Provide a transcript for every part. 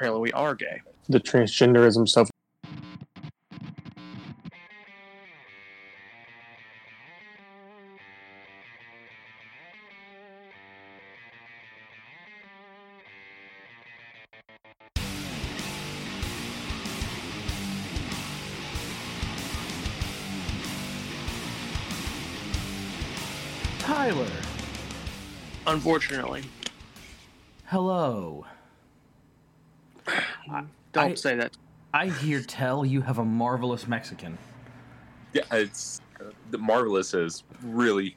apparently we are gay. The transgenderism stuff. Tyler, Unfortunately, hello. Mm. don't I- say that. I hear tell you have a marvelous Mexican. Yeah, it's the marvelous is really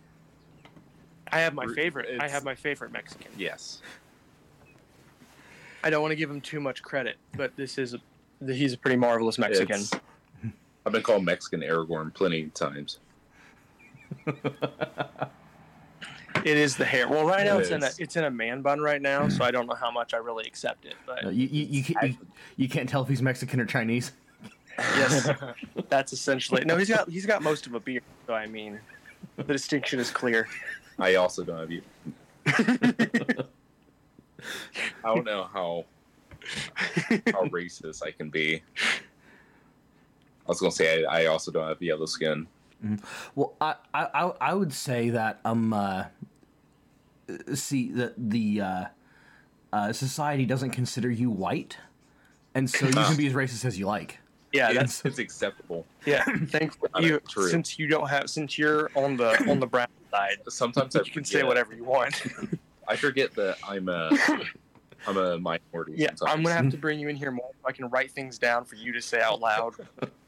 I have my Re- favorite. I have my favorite Mexican. yes. I don't want to give him too much credit, but this is a, he's a pretty marvelous Mexican. It's- I've been called Mexican Aragorn plenty of times. It is the hair. Well, right now It it's in a it's in a man bun right now, so I don't know how much I really accept it. But Uh, you, you, you, can't, you, you can't tell if he's Mexican or Chinese. yes, that's essentially no. He's got he's got most of a beard, so I mean, the distinction is clear. I also don't have you. I don't know how how racist I can be. I was gonna say I, I also don't have yellow skin. Well, I, I, I- I would say that um, uh, see that the uh, uh, society doesn't consider you white, and so you can be as racist as you like. Yeah, that's It's, it's acceptable. yeah. Thankfully, you true. since you don't have since you're on the on the brown side, Sometimes I you can say whatever you want. I forget that I'm a I'm a minority. Yeah, sometimes. I'm gonna have to bring you in here more. so I can write things down for you to say out loud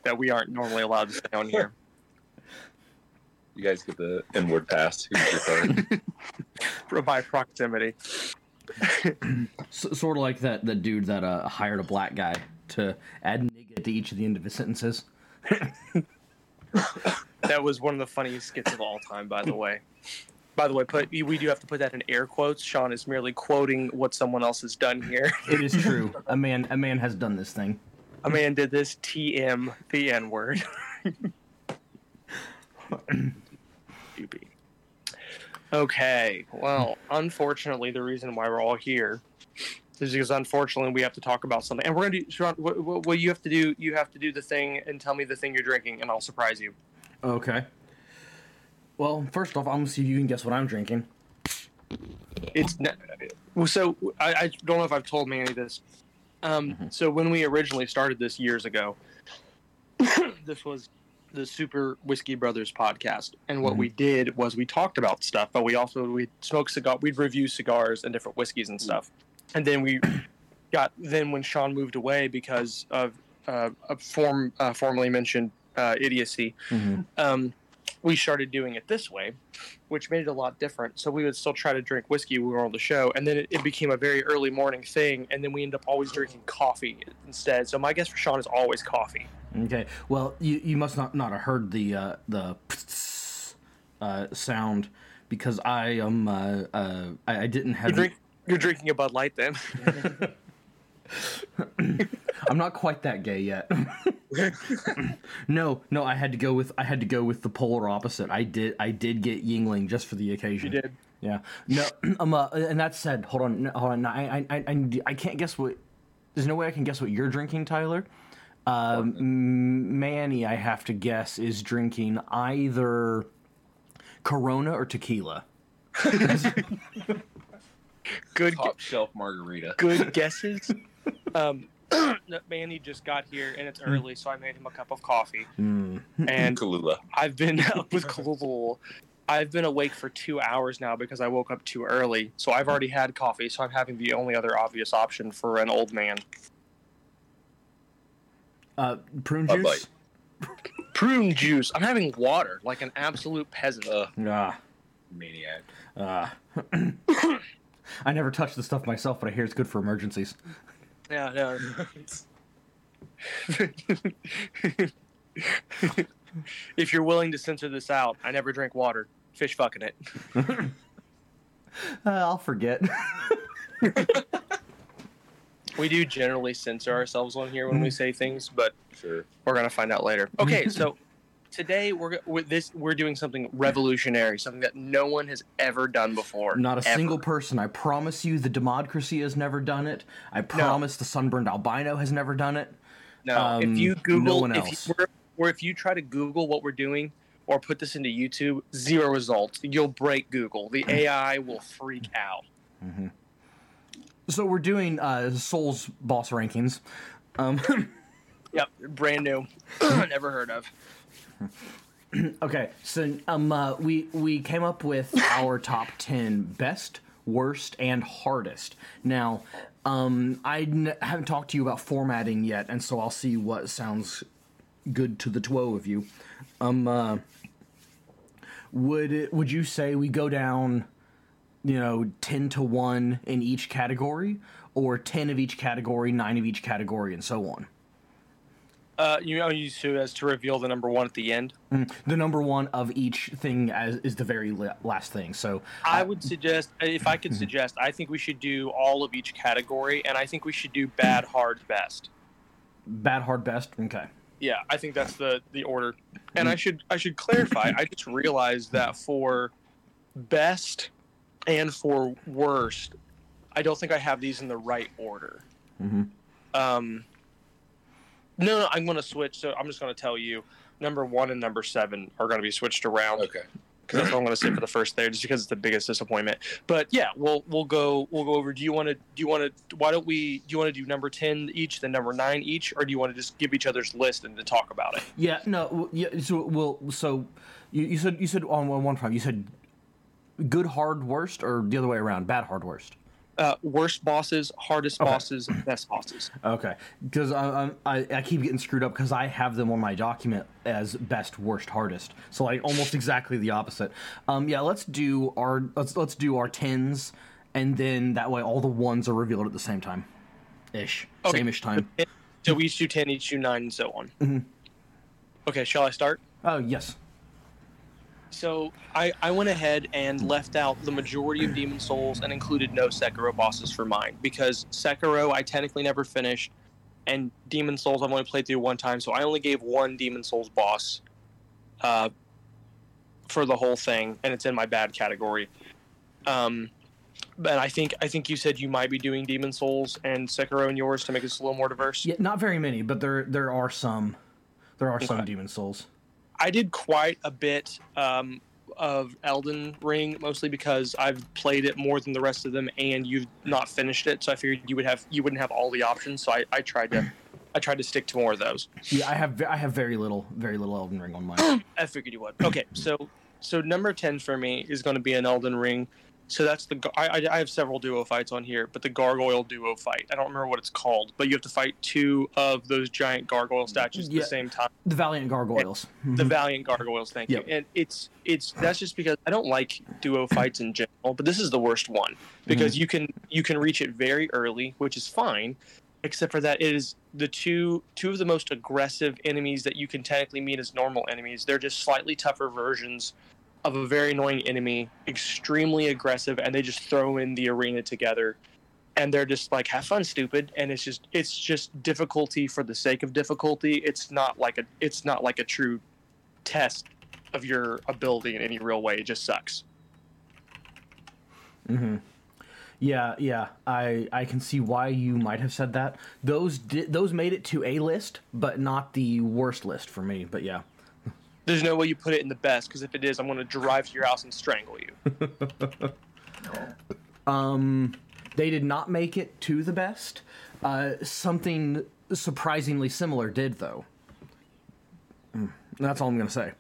that we aren't normally allowed to say on here. You guys get the N-word pass. Who's your by proximity. So, sort of like that the dude that uh, hired a black guy to add nigga to each of the end of his sentences. That was one of the funniest skits of all time, by the way. By the way, put we do have to put that in air quotes. Sean is merely quoting what someone else has done here. It is true. a man a man has done this thing. A man did this TM the N word. okay, well, unfortunately, the reason why we're all here is because unfortunately we have to talk about something, and we're gonna do. Sean, what, what, what you have to do? You have to do the thing and tell me the thing you're drinking, and I'll surprise you. Okay. Well, first off, I'm gonna see if you can guess what I'm drinking. It's well, so I, I don't know if I've told Manny this. Um, So when we originally started this years ago, this was the Super Whiskey Brothers podcast, and what Mhm. we did was we talked about stuff, but we also we smoked cigar, we'd review cigars and different whiskeys and stuff, and then we got then when Sean moved away because of uh, a form uh, formerly mentioned uh, idiocy, um, we started doing it this way, which made it a lot different. So we would still try to drink whiskey when we were on the show, and then it, it became a very early morning thing, and then we end up always drinking coffee instead. So my guess for Sean is always coffee. Okay. Well, you, you must not, not have heard the uh, the uh, sound because I am uh, uh, I, I didn't You have. drink, you're drinking a Bud Light then. I'm not quite that gay yet. no, no, I had to go with I had to go with the polar opposite. I did I did get Yuengling just for the occasion. you did. Yeah. No. Um. Uh, and that said, hold on. Hold on. no, I, I. I. I can't guess what. There's no way I can guess what you're drinking, Tyler. Um, Manny, I have to guess, is drinking either Corona or tequila. Good, Top shelf margarita. good guesses. Um, Manny just got here and it's early, so I made him a cup of coffee. Mm. And Kahlua. I've been up with Kalul. I've been awake for two hours now because I woke up too early. So I've already had coffee. So I'm having the only other obvious option for an old man. Uh, prune juice. Light. Prune juice. I'm having water like an absolute peasant. Uh, Ah. maniac. Ah. I never touch the stuff myself, but I hear it's good for emergencies. Yeah, no. if you're willing to censor this out, I never drink water. Fish fucking it. Uh, I'll forget. We do generally censor ourselves on here when we say things, but Sure. we're gonna find out later. Okay, so today we're go- with this we're doing something revolutionary, something that no one has ever done before. Not a ever. single person. I promise you, the democracy has never done it. I promise the sunburned albino has never done it. No, um, if you no Google, one if else. you, or, or if you try to Google what we're doing, or put this into YouTube, zero results. You'll break Google. The AI will freak out. So we're doing uh, Souls boss rankings. Um, Yep, brand new, never heard of. okay, so um, uh, we we came up with our top ten best, worst, and hardest. Now, um, I n- haven't talked to you about formatting yet, and so I'll see what sounds good to the two of you. Um, uh, would it, would you say we go down, you know, ten to one in each category, or ten of each category, nine of each category, and so on? Uh, you know, you to as to reveal the number one at the end. Mm, the number one of each thing as is the very last thing. So I uh, would suggest, uh, if I could mm-hmm. suggest, I think we should do all of each category, and I think we should do bad, hard, best. bad, hard, best. Okay. Yeah, I think that's the the order. And mm. I should I should clarify. I just realized that for best and for worst, I don't think I have these in the right order. Mhm. Um, no, no, I'm going to switch. So I'm just going to tell you, number one and number seven are going to be switched around Okay. because that's what I'm going to say for the first there, just because it's the biggest disappointment. But yeah, we'll we'll go we'll go over. Do you want to do you want to why don't we do you want to do number ten each, then number nine each, or do you want to just give each other's list and to talk about it? Yeah. No. Yeah. So well. So you, you said you said on one one time you said good, hard, worst, or the other way around, bad, hard, worst. Uh, worst bosses, hardest Okay. bosses, best bosses. Okay. Because I, I I keep getting screwed up because I have them on my document as best, worst, hardest. So like almost exactly the opposite. Um. Yeah. Let's do our let's let's do our tens, and then that way all the ones are revealed at the same time. Ish. Okay. Same ish time. So we each do ten, each do nine, and so on. Mhm. Okay, shall I start? Oh yes. So I, I went ahead and left out the majority of Demon Souls and included no Sekiro bosses for mine because Sekiro I technically never finished, and Demon Souls I've only played through one time, so I only gave one Demon Souls boss, uh, for the whole thing, and it's in my bad category. Um, but I think I think you said you might be doing Demon Souls and Sekiro in yours to make this a little more diverse. Yeah. Not very many, but there there are some. There are some demon souls. I did quite a bit um, of Elden Ring, mostly because I've played it more than the rest of them, and you've not finished it. So I figured you would have you wouldn't have all the options. So I, I tried to I tried to stick to more of those. Yeah, I have I have very little very little Elden Ring on mine. I figured you would. Okay, so so number ten for me is going to be an Elden Ring. So that's the I, I- I have several duo fights on here, but the gargoyle duo fight. I don't remember what it's called, but you have to fight two of those giant gargoyle statues at Yeah. the same time. the Valiant Gargoyles. the Mhm. valiant gargoyles thank Yep. you and it's it's that's just because i don't like duo fights in general but this is the worst one because you can you can reach it very early which is fine except for that it is the two two of the most aggressive enemies that you can technically meet as normal enemies they're just slightly tougher versions of a very annoying enemy extremely aggressive and they just throw in the arena together and they're just like have fun stupid and it's just it's just difficulty for the sake of difficulty it's not like a it's not like a true test of your ability in any real way it just sucks Mm-hmm. Yeah, yeah. I I can see why you might have said that. Those di- those made it to a list, but not the worst list for me. But yeah. There's no way you put it in the best because if it is i'm going to drive to your house and strangle you Um, they did not make it to the best. Uh, something surprisingly similar did though. Mm, That's all I'm gonna say.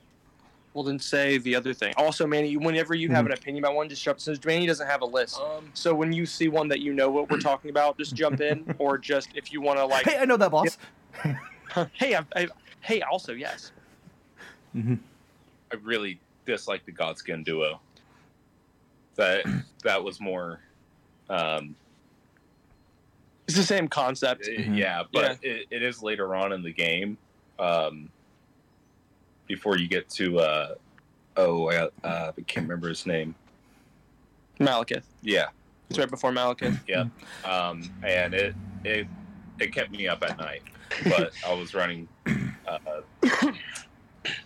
well then say the other thing also manny whenever you have an opinion about one just jump since manny doesn't have a list Um, so when you see one that you know what we're talking about just jump in or just if you want to like Hey, I know that boss. hey I've, I've, hey also yes I really dislike the Godskin duo. That that was more, um, it's the same concept. Mhm. yeah, but It, it is later on in the game, um, before you get to uh, oh, I, got, uh, I can't remember his name. Maliketh. Yeah, it's right before Maliketh. Yeah, um, and it it it kept me up at night, but I was running uh,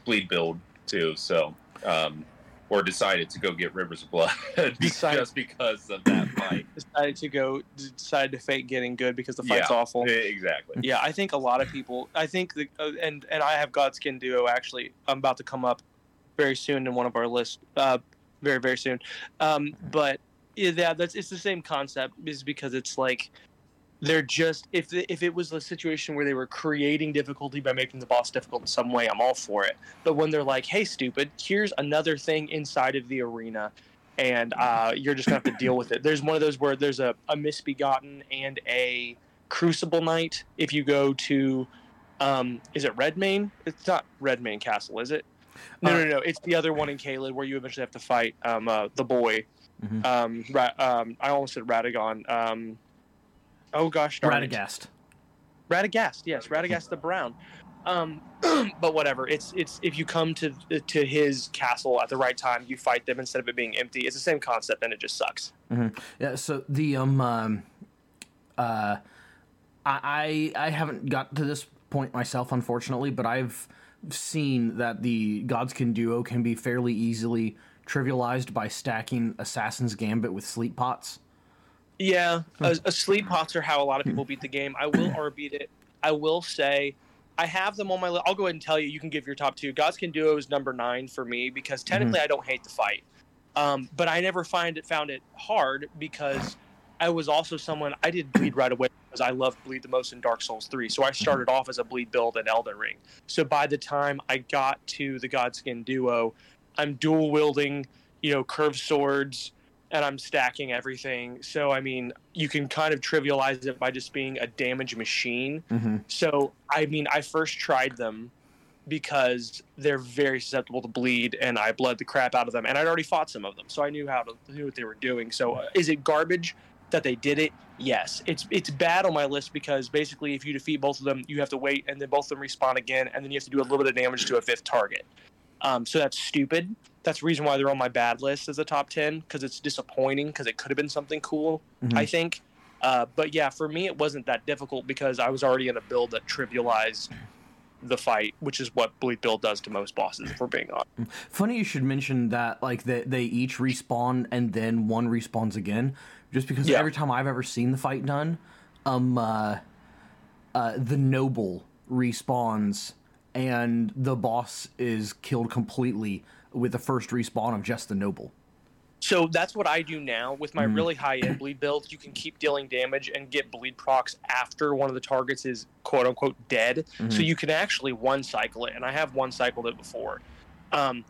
bleed build too. So, um, or decided to go get Rivers of Blood Decided- just because of that fight. Decided to go, decided to fake getting good because the fight's Yeah. awful. exactly. Yeah, I think a lot of people. I think the uh, and and I have Godskin Duo actually. I'm about to come up very soon in one of our lists. Uh, very very soon. Um, but yeah, that's it's the same concept. Is because it's like they're just if if it was a situation where they were creating difficulty by making the boss difficult in some way, I'm all for it. But when they're like, "Hey, stupid, here's another thing inside of the arena." And uh, you're just gonna have to deal with it. There's one of those where there's a, a misbegotten and a Crucible Knight. If you go to, um, is it Redmane? It's not Redmane Castle, is it? No, Uh, no, no. It's the other one in Caelid where you eventually have to fight um, uh, the boy. Mhm. Um, Ra- um, I almost said Radagon. Um, oh gosh, darn it. Radagast. Radagast, yes, Radagast the Brown. Um, but whatever. It's it's if you come to to his castle at the right time, you fight them instead of it being empty. It's the same concept, and it just sucks. Yeah. So the um, um uh, I I I haven't got to this point myself, unfortunately, but I've seen that the Godskin duo can be fairly easily trivialized by stacking Assassin's Gambit with sleep pots. Yeah, a, a sleep pots are how a lot of people beat the game. I will or beat it. I will say, I have them on my list. I'll go ahead and tell you. You can give your top two. Godskin Duo is number nine for me because technically I don't hate the fight, um, but I never find it found it hard because I was also someone I did bleed right away because I love bleed the most in Dark Souls three. So I started off as a bleed build in Elden Ring. So by the time I got to the Godskin Duo, I'm dual wielding, you know, curved swords and I'm stacking everything. So I mean, you can kind of trivialize it by just being a damage machine. Mm-hmm. So I mean, I first tried them because they're very susceptible to bleed, and I bled the crap out of them, and I'd already fought some of them, so I knew how to knew what they were doing. So uh, is it garbage that they did it? Yes, it's it's bad on my list because basically, if you defeat both of them, you have to wait, and then both of them respawn again, and then you have to do a little bit of damage to a fifth target. Um, so that's stupid. That's the reason why they're on my bad list as a top ten because it's disappointing because it could have been something cool. Mhm. I think. Uh, but yeah, for me, it wasn't that difficult because I was already in a build that trivialized the fight, which is what Bleed Build does to most bosses, if we're being honest. Funny you should mention that, like they they each respawn and then one respawns again, just because Yeah. every time I've ever seen the fight done, um, uh, uh, the noble respawns and the boss is killed completely with the first respawn of just the noble. So that's what I do now with my mm. really high end bleed build. You can keep dealing damage and get bleed procs after one of the targets is quote unquote dead. So mm-hmm. you can actually one cycle it, and I have one cycled it before. Um,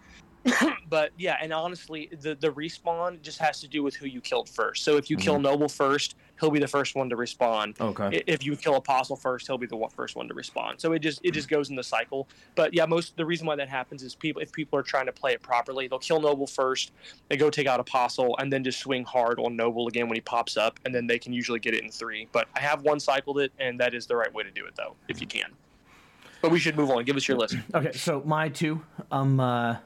but yeah, and honestly, the the respawn just has to do with who you killed first. So if you kill mm-hmm. Noble first, he'll be the first one to respond. Okay. If you kill Apostle first, he'll be the first one to respond. So it just it just goes in the cycle. But yeah, most the reason why that happens is people if people are trying to play it properly, they'll kill Noble first, they go take out Apostle, and then just swing hard on Noble again when he pops up, and then they can usually get it in three. But I have one cycled it, and that is the right way to do it though, if you can. But we should move on. Give us your list. Okay, so my two, um, uh,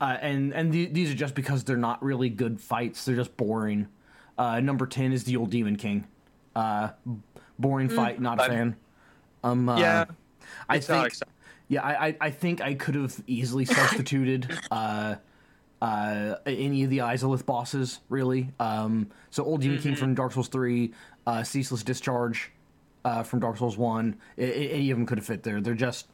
uh, and and the, these are just because they're not really good fights; they're just boring. Uh, number ten is the old Demon King. Uh, boring fight, not a I'm- fan. Um, uh, yeah, I think, yeah, I, I, I think I could have easily substituted uh, uh, any of the Izalith bosses, really. Um, so old Demon King from Dark Souls three, uh, Ceaseless Discharge uh, from Dark Souls one. I, I- any of them could have fit there. They're just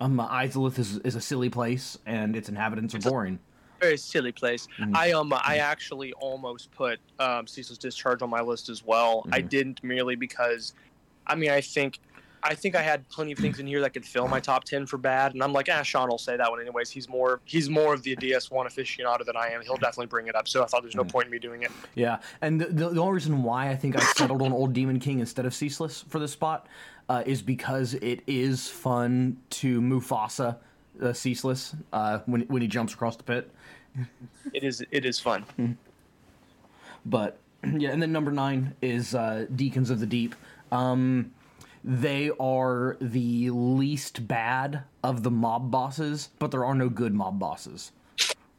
um, Izalith is, is a silly place, and its inhabitants are boring. Very silly place. I um I actually almost put um, Ceaseless Discharge on my list as well. I didn't merely because, I mean, I think. I think I had plenty of things in here that could fill my top ten for bad, and I'm like, ah, Sean will say that one anyways. He's more he's more of the DS1 aficionado than I am. He'll definitely bring it up. So I thought there's no point in me doing it. Yeah, and the, the, the only reason why I think I settled on Old Demon King instead of Ceaseless for this spot uh, is because it is fun to Mufasa uh, Ceaseless uh, when when he jumps across the pit. It is it is fun. But yeah, and then number nine is uh, Deacons of the Deep. Um, they are the least bad of the mob bosses, but there are no good mob bosses.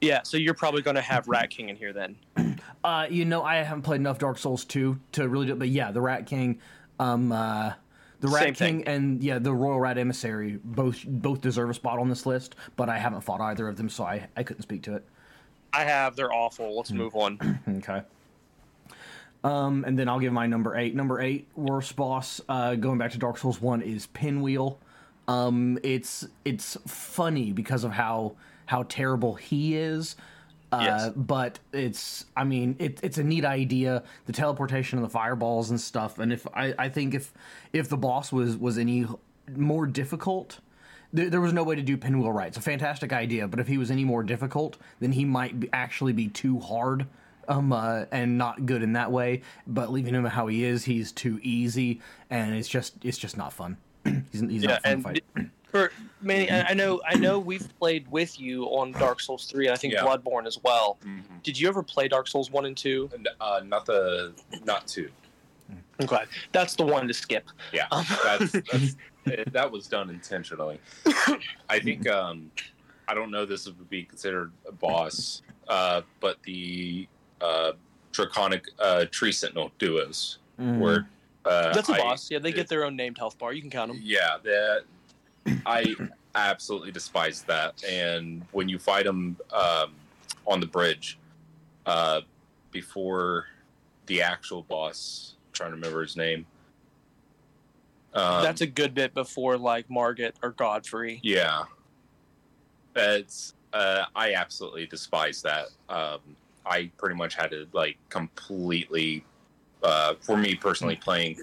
Yeah, so you're probably going to have Rat King in here then. Uh, you know, I haven't played enough Dark Souls 2 to really do it, but yeah, the Rat King, um, uh, The Rat Same King thing. and yeah, the Royal Rat Emissary both both deserve a spot on this list, but I haven't fought either of them, so I, I couldn't speak to it. I have. They're awful. Let's move on. Okay. Um, and then I'll give my number eight. Number eight, worst boss, uh, going back to Dark Souls one, is Pinwheel. Um, it's it's funny because of how how terrible he is. Uh, Yes. but it's I mean it, it's a neat idea the teleportation and the fireballs and stuff. And if I, I think if if the boss was was any more difficult there, there was no way to do pinwheel right it's a fantastic idea but if he was any more difficult then he might be, actually be too hard um uh, and not good in that way. But leaving him how he is he's too easy and it's just it's just not fun. He's, he's yeah, not fun to fight for Manny, I I know, I know, we've played with you on Dark Souls three, and I think Yeah. Bloodborne as well. Mhm. Did you ever play Dark Souls one and two? Uh, not the not two. Okay, that's the one to skip. Yeah, Um. that's, that's it- that was done intentionally. I think um, I don't know this would be considered a boss, uh, but the uh, draconic uh, tree sentinel duos Mhm. were uh, That's a I- boss. Yeah, they get their own named health bar. You can count them. Yeah, that I absolutely despise that. And when you fight them um, on the bridge uh, before the actual boss, I'm trying to remember his name. Um, that's a good bit before like Margit or Godfrey. yeah. It's uh, I absolutely despise that. Um, I pretty much had to like completely, uh, for me personally, playing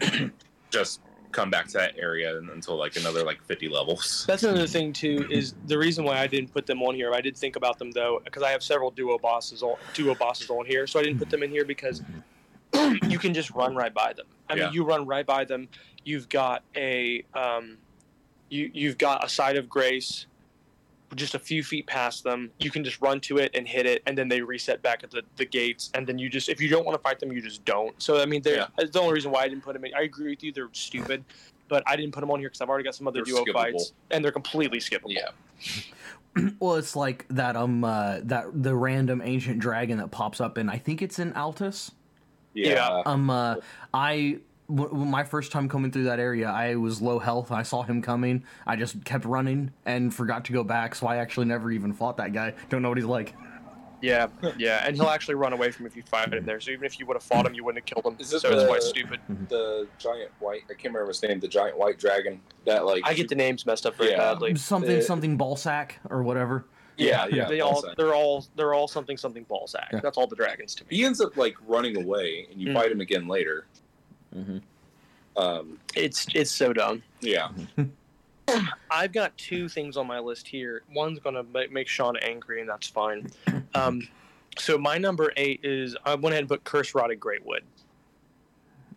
just come back to that area until like another like 50 levels. That's another thing too. Is the reason why I didn't put them on here. I did think about them though, because I have several duo bosses on duo bosses on here, so I didn't put them in here because you can just run right by them. I Yeah. mean, you run right by them. You've got a um, you you've got a side of grace, just a few feet past them. You can just run to it and hit it, and then they reset back at the, the gates. And then you just if you don't want to fight them, you just don't. So I mean, they're Yeah. that's the only reason why I didn't put them in. I agree with you; they're stupid. But I didn't put them on here because I've already got some other They're duo skippable. fights, and they're completely skippable. Yeah. Well, it's like that um uh, that the random ancient dragon that pops up in I think it's in Altus. Yeah. Yeah. Um uh, I w- w- my first time coming through that area, I was low health. I saw him coming. I just kept running and forgot to go back, so I actually never even fought that guy. Don't know what he's like. Yeah, yeah, and he'll actually run away from you if you fight him there. So even if you would have fought him, you wouldn't have killed him. Is this so it's the- quite stupid. The giant white, I can't remember his name, the giant white dragon that like. I get the names messed up very Yeah. badly. Something Uh, something ballsack or whatever. Yeah, yeah. they all Balzac. they're all they're all something something ball sack. Yeah. That's all the dragons to me. He ends up like running away, and you Mm. fight him again later. Mhm. Um, It's it's so dumb. yeah. I've got two things on my list here. One's gonna make, make Sean angry, and that's fine. Um, so my number eight is I went ahead and put Curse Rotted Greatwood.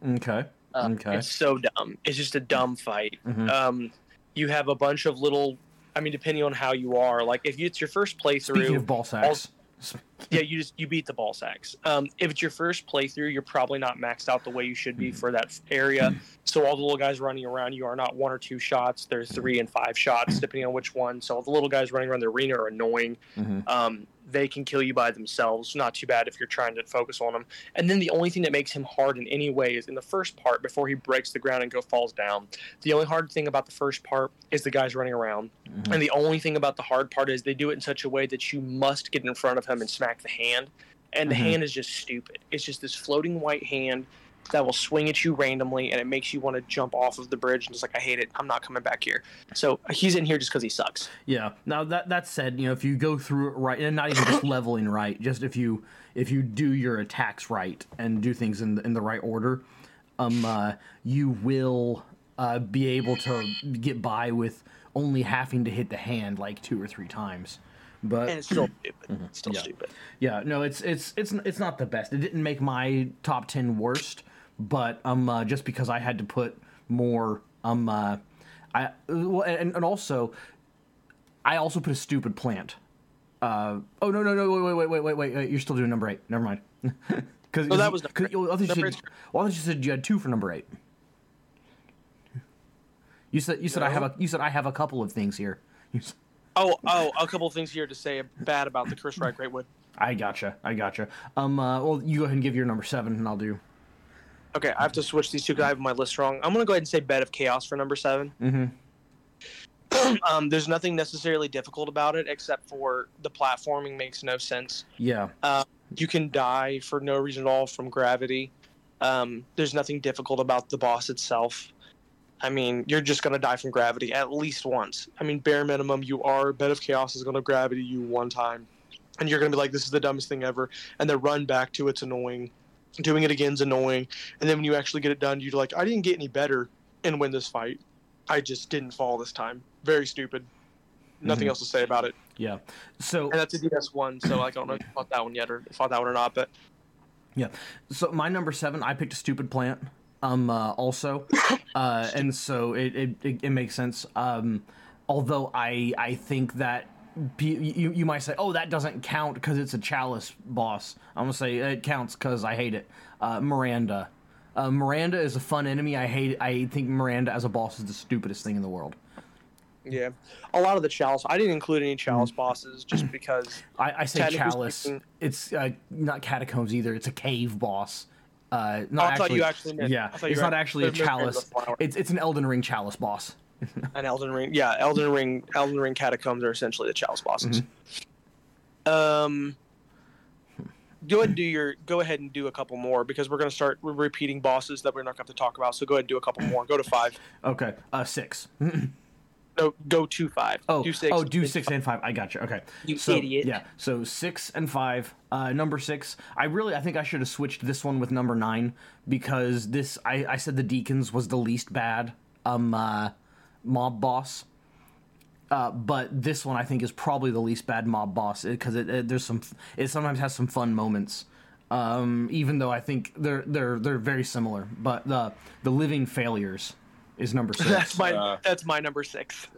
Okay. Uh, Okay. It's so dumb. It's just a dumb fight. Mhm. Um, you have a bunch of little. I mean, depending on how you are, like if it's your first playthrough, Speaking of ballsacks, yeah, you just you beat the ball sacks. Um, if it's your first playthrough, you're probably not maxed out the way you should be for that area. So all the little guys running around you are not one or two shots; they're three and five shots, depending on which one. So all the little guys running around the arena are annoying. Mhm. Um, they can kill you by themselves. Not too bad if you're trying to focus on them. And then the only thing that makes him hard in any way is in the first part before he breaks the ground and go falls down. The only hard thing about the first part is the guys running around. Mhm. And the only thing about the hard part is they do it in such a way that you must get in front of him and smack the hand. And the Mhm. hand is just stupid. It's just this floating white hand that will swing at you randomly and it makes you want to jump off of the bridge and just like I hate it. I'm not coming back here. So he's in here just because he sucks. Yeah. Now that that said, you know, if you go through it right, and not even just leveling right, just if you if you do your attacks right and do things in the, in the right order, um, uh, you will uh, be able to get by with only having to hit the hand like two or three times. But And it's still stupid. It's still Yeah. stupid. yeah, no, it's it's it's it's not the best. It didn't make my top ten worst, but um, uh, just because I had to put more um, uh, I well, and, and also, I also put a stupid plant. Uh, oh no no no wait wait wait wait wait wait you're still doing number eight. Never mind. Because Oh, that was number eight. I thought you said, well, I thought you said you had two for number eight. You said you said I have a you said I have a couple of things here. Oh, oh, a couple of things here to say bad about the Curse Rotted Greatwood. I gotcha. I gotcha. Um. Uh, well, you go ahead and give your number seven, and I'll do. Okay, I have to switch these two because I have my list wrong. I'm gonna go ahead and say Bed of Chaos for number seven. Mm-hmm. um, there's nothing necessarily difficult about it except for the platforming makes no sense. Yeah. You can die for no reason at all from gravity. Um, there's nothing difficult about the boss itself. I mean, you're just gonna die from gravity at least once. I mean, bare minimum, you are Bed of Chaos is gonna gravity you one time, and you're gonna be like, "This is the dumbest thing ever," and then run back to it's annoying. Doing it again is annoying, and then when you actually get it done, you're like, "I didn't get any better and win this fight. I just didn't fall this time. Very stupid. Nothing Mhm. else to say about it." Yeah. So And that's a DS one, so like, I don't know if you fought that one yet or fought that one or not, but yeah. So my number seven, I picked a stupid plant. Um, uh, also, uh, and so it, it, it, it makes sense. Um, although I I think that you you might say, oh, that doesn't count because it's a chalice boss. I'm gonna say it counts because I hate it. Uh, Miranda. Uh, Miranda is a fun enemy. I hate. I think Miranda as a boss is the stupidest thing in the world. yeah, a lot of the chalice. I didn't include any chalice bosses just because. I, I say chalice. speaking- It's uh, not catacombs either. It's a cave boss. Uh, Oh, not I thought you actually meant. yeah, I thought it's not actually a there's no kind of chalice. It's it's an Elden Ring chalice boss. An Elden Ring, yeah, Elden Ring, Elden Ring catacombs are essentially the chalice bosses. Mm-hmm. Um, go ahead and do your. Go ahead and do a couple more because we're gonna start re- repeating bosses that we're not going to talk about. So go ahead and do a couple more. Go to five. Okay, uh, six. No, go to five. Oh, do six. oh, do six and five. I got you. Okay, You so, idiot. Yeah, so six and five. Uh, number six. I really, I think I should have switched this one with number nine because this. I, I said the deacons was the least bad. Um, uh, mob boss. Uh, but this one I think is probably the least bad mob boss because it, it there's some it sometimes has some fun moments. Um, even though I think they're they're they're very similar, but the the living failures is number six. That's my. Uh, that's my number six.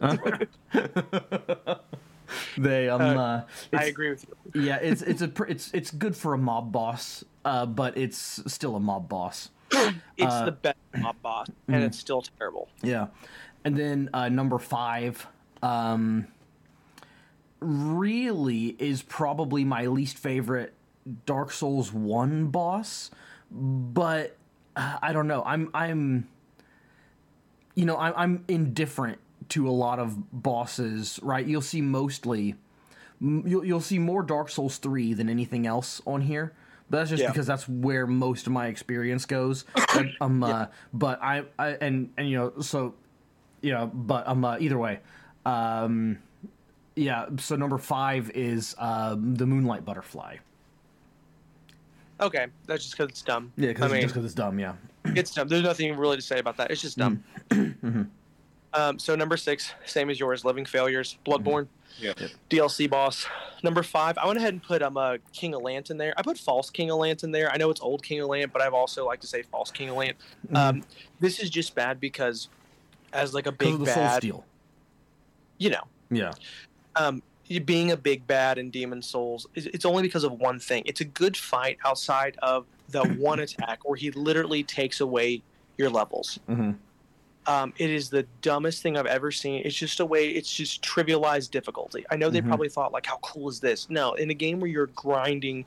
they um uh, I agree with you. yeah it's it's a pr- it's it's good for a mob boss uh but it's still a mob boss It's Uh, the best mob boss, mm-hmm. and it's still terrible. yeah and then uh number five um really is probably my least favorite dark souls 1 boss but uh, i don't know. I'm i'm you know I'm, I'm indifferent to a lot of bosses right? You'll see mostly m- you'll, you'll see more dark souls 3 than anything else on here but that's just Yeah. because that's where most of my experience goes. Um uh, but I, I and and you know so you know but um uh, either way um yeah so number five is um the moonlight butterfly Okay, that's just because it's dumb. yeah cause I because mean, just because it's dumb yeah it's dumb. There's nothing really to say about that. It's just dumb. Mm-hmm. Um, so number six, same as yours, Living Failures, Bloodborne, yeah. DLC boss. Number five, I went ahead and put um uh, King of Lant in there. I put False King of Lant in there. I know it's old King of Lant, but I've also like to say False King of Lant. Mm-hmm. Um, this is just bad because as like a big the soul bad, steel you know, yeah um, you being a big bad in Demon Souls, it's only because of one thing. It's a good fight outside of the one attack where he literally takes away your levels. mm-hmm. Um, it is the dumbest thing I've ever seen. It's just a way. It's just trivialized difficulty. I know they Mhm. probably thought like, how cool is this? No, in a game where you're grinding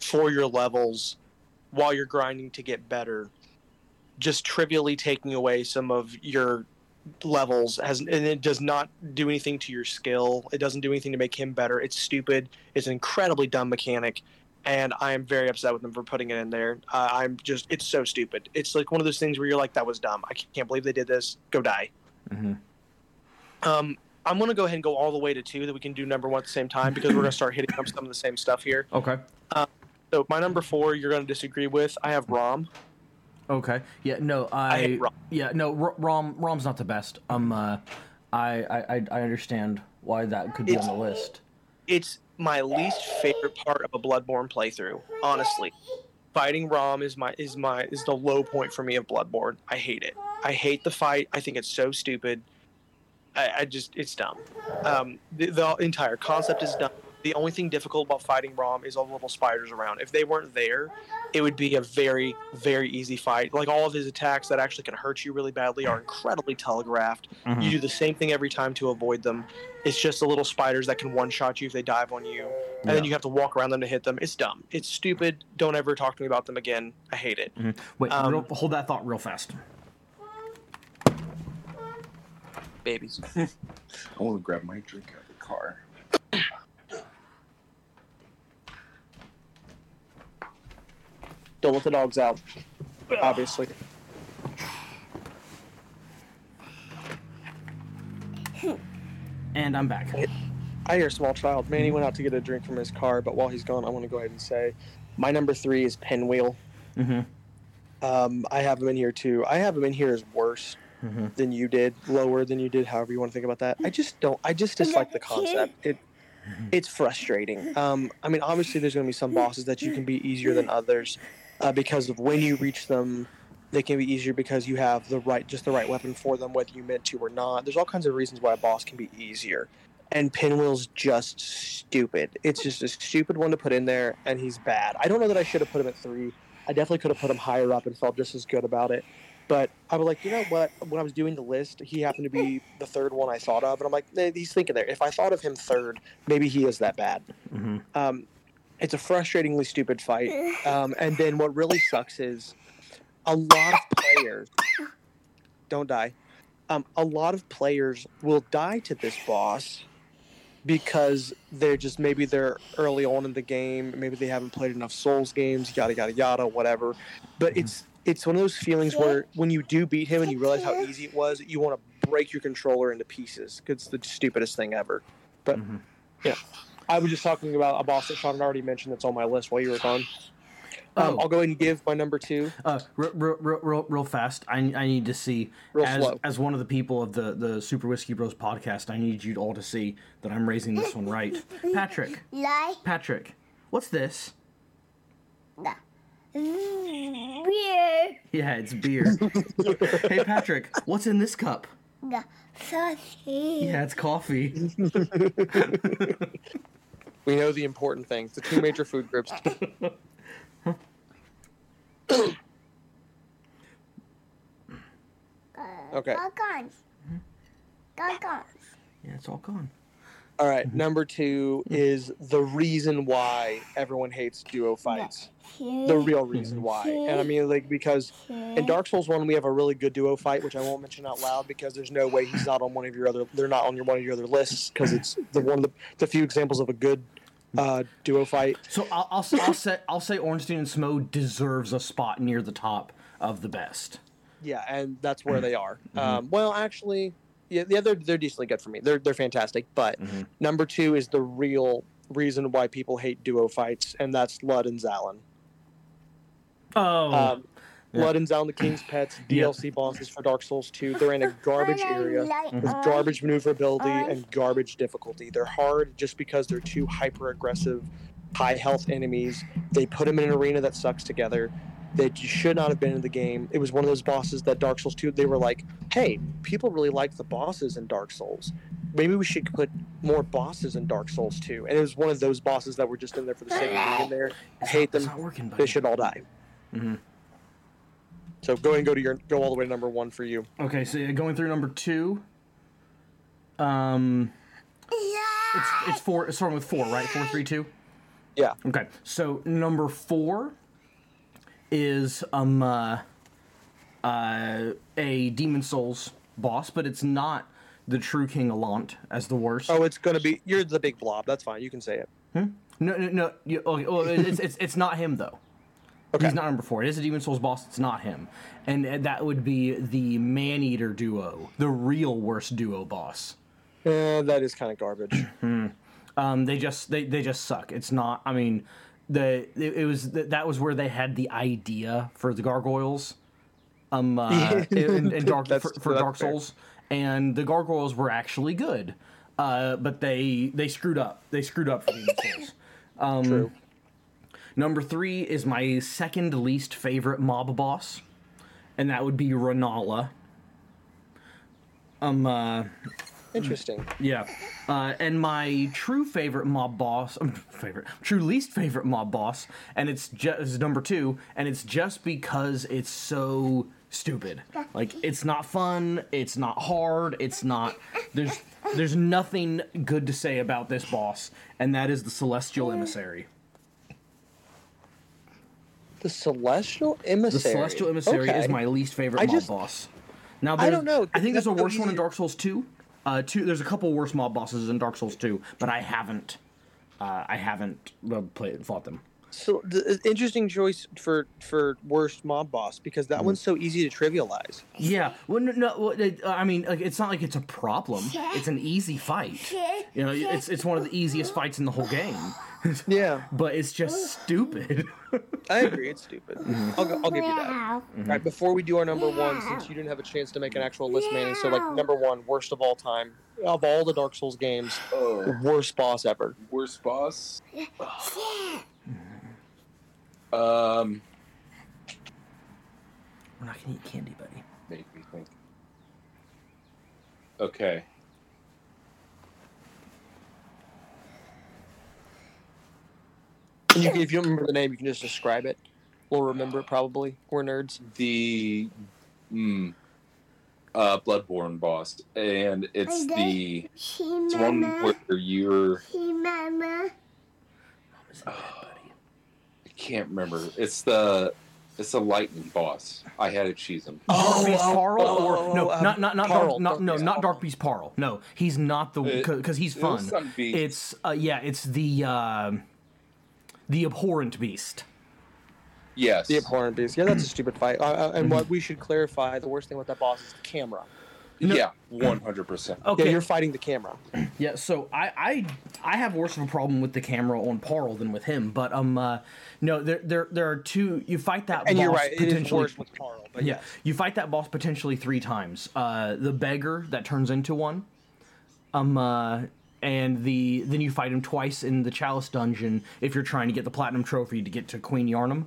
for your levels while you're grinding to get better, just trivially taking away some of your levels has and it does not do anything to your skill. It doesn't do anything to make him better. It's stupid. It's an incredibly dumb mechanic. And I am very upset with them for putting it in there. Uh, I'm just, it's so stupid. It's like one of those things where you're like, that was dumb. I can't believe they did this. Go die. Mm-hmm. Um, I'm going to go ahead and go all the way to two that we can do number one at the same time because we're going to start hitting up some of the same stuff here. okay So my number four, you're going to disagree with. I have Rom. Okay. Yeah. No. I. I Rom. Yeah. No. Rom. Rom's not the best. Um. Uh, I, I. I- understand why that could be It's- on the list. It's my least favorite part of a Bloodborne playthrough. Honestly, fighting Rom is my is my is the low point for me of Bloodborne. I hate it. I hate the fight. I think it's so stupid. I, I just it's dumb. Um, the, the entire concept is dumb. The only thing difficult about fighting Rom is all the little spiders around. If they weren't there, it would be a very very easy fight. Like all of his attacks that actually can hurt you really badly are incredibly telegraphed. Mm-hmm. You do the same thing every time to avoid them. It's just the little spiders that can one shot you if they dive on you. and then you have to walk around them to hit them. It's dumb. It's stupid. Don't ever talk to me about them again. I hate it. Wait, Um, real, hold that thought real fast. Babies. I want to grab my drink out of the car. Don't let the dogs out. Obviously. And I'm back. I hear a small child. Manny went out to get a drink from his car, but while he's gone, I want to go ahead and say my number three is Pinwheel. Mm-hmm. Um, I have him in here too. I have him in here as worse Mhm. than you did, lower than you did, however you want to think about that. I just don't. I just dislike the concept. It it's frustrating. Um, I mean, obviously, there's going to be some bosses that you can be easier than others uh, because of when you reach them. They can be easier because you have the right, just the right weapon for them, whether you meant to or not. There's all kinds of reasons why a boss can be easier, and Pinwheel's just stupid. It's just a stupid one to put in there, and he's bad. I don't know that I should have put him at three. I definitely could have put him higher up and felt just as good about it. But I was like, you know what? When I was doing the list, he happened to be the third one I thought of, and I'm like, eh, he's thinking there. If I thought of him third, maybe he is that bad. Mhm. Um, it's a frustratingly stupid fight. Um, and then what really sucks is a lot of players don't die. Um, a lot of players will die to this boss because they're just maybe they're early on in the game, maybe they haven't played enough Souls games, yada yada yada, whatever. But it's it's one of those feelings where when you do beat him and you realize how easy it was, you want to break your controller into pieces. 'cause It's the stupidest thing ever. But Mhm. yeah, I was just talking about a boss that Sean had already mentioned that's on my list while you were gone. Um, Oh. I'll go ahead and give my number two. Uh, real, real, real, real, real fast. I, I need to see Real as slow. as one of the people of the the Super Whiskey Bros podcast. I need you all to see that I'm raising this one right. Patrick, Like Patrick, what's this? the beer, Yeah, it's beer. hey, Patrick, what's in this cup? The sausage. Yeah, it's coffee. We know the important things. The two major food groups. Okay. All gone. All Gargons. Yeah, it's all gone. All right. Mm-hmm. Number two is the reason why everyone hates duo fights. The real reason why. And I mean, like, because in Dark Souls 1, we have a really good duo fight, which I won't mention out loud because there's no way he's not on one of your other, they're not on your one of your other lists because it's the one of the, the few examples of a good uh, duo fight. So I'll, I'll, I'll say I'll say Ornstein and Smough deserves a spot near the top of the best. Yeah, and that's where they are. Um, well, actually, yeah, yeah, they're they're decently good for me. They're they're fantastic. But Mhm. number two is the real reason why people hate duo fights, and that's Lud and Zallen. Oh, Um, yeah. Lud and Zallen, the King's Pets, Yeah. DLC bosses for Dark Souls 2. They're in a garbage area with garbage maneuverability and garbage difficulty. They're hard just because they're two hyper aggressive, high health enemies. They put them in an arena that sucks together. that you should not have been in the game. It was one of those bosses that Dark Souls 2, they were like, hey, people really like the bosses in Dark Souls. Maybe we should put more bosses in Dark Souls 2. And it was one of those bosses that were just in there for the sake of being in there. I hate them. working. They should all die. Mhm. So go and go to your go all the way to number one for you. Okay, so going through number two. Um, it's it's four. It's starting with four, right? Four, three, two. Yeah. Okay, so number four is um uh, uh, a Demon Souls boss, but it's not the true King Allant as the worst. Oh, it's gonna be you're the big blob. That's fine. You can say it. No, no, no. You, okay, well, it's, it's it's not him though. Okay. He's not number four. It is a Demon Souls boss. It's not him, and that would be the Man Eater duo, the real worst duo boss. Eh, that is kind of garbage. Um, they just they, they just suck. It's not. I mean, the it, it was that was where they had the idea for the gargoyles. Um, uh, in, in Dark for, for Dark fair. Souls, and the gargoyles were actually good, uh, but they they screwed up. They screwed up for Demon Souls. Um, True. Number three is my second least favorite mob boss, and that would be Renala. Um, uh, Interesting. yeah. Uh, and my true favorite mob boss, um, favorite, true least favorite mob boss, and it's just number two, and it's just because it's so stupid. Like, it's not fun, it's not hard, it's not, there's, there's nothing good to say about this boss, and that is the Celestial Emissary. The Celestial Emissary. The Celestial Emissary Okay. is my least favorite I mob just- boss. Now, I don't know, I think there's a worse one in Dark Souls 2. Uh, two. There's a couple worse mob bosses in Dark Souls 2, but I haven't. Uh, I haven't uh, played fought them. So the uh, interesting choice for for worst mob boss because that one's mm-hmm. so easy to trivialize. Yeah. Well, no. no well, it, uh, I mean, like, it's not like it's a problem. It's an easy fight. You know, it's it's one of the easiest fights in the whole game. Yeah, but it's just stupid. I agree. It's stupid. Mm-hmm. I'll, go- I'll give you that. Wow. All right, before we do our number one, since you didn't have a chance to make an actual list, Manny, so like number one, worst of all time of all the Dark Souls games, Oh, worst boss ever. worst boss. Um, We're not gonna eat candy, buddy. make me think. Okay. And you if you don't remember the name, you can just describe it. We'll remember it probably. We're nerds. the mm, uh, Bloodborne boss, and it's the it's one where you're She mama. I can't remember. It's the it's the lightning boss. I had to cheese him. Dark Beast oh, Paarl oh, or oh, no, um, not not not Paarl, Dark, not Dark no, Beast not Paarl. Dark Beast Paarl. No, he's not the It- because he's fun. some beast. It's uh, yeah, it's the uh, the abhorrent beast. Yes. The abhorrent beast. Yeah, that's a stupid fight. Uh, uh, and what we should clarify: the worst thing with that boss is the camera. Yeah, one hundred percent. Okay, Yeah, you're fighting the camera. Yeah, so I, I I have worse of a problem with the camera on Paarl than with him, but um uh, no there there there are two you fight that And boss you're right; it is potentially worse with Carl. But yeah yes. you fight that boss potentially three times. Uh, the beggar that turns into one, um uh, and the then you fight him twice in the Chalice dungeon if you're trying to get the platinum trophy to get to Queen Yharnam.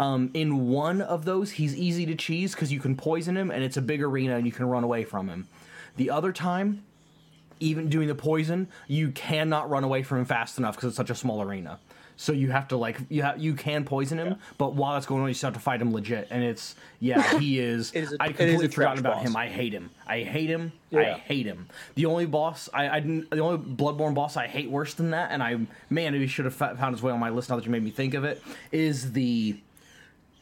Um, in one of those, he's easy to cheese because you can poison him, and it's a big arena, and you can run away from him. The other time, even doing the poison, you cannot run away from him fast enough because it's such a small arena. So you have to like you ha- you can poison him, but while that's going on, you still have to fight him legit. And it's yeah, he is. Is a- I is completely forgotten trash about him. I hate him. I hate him. I hate him. The only boss I, I didn't. The only Bloodborne boss I hate worse than that, and I man, he should have found his way on my list now that you made me think of it. Is the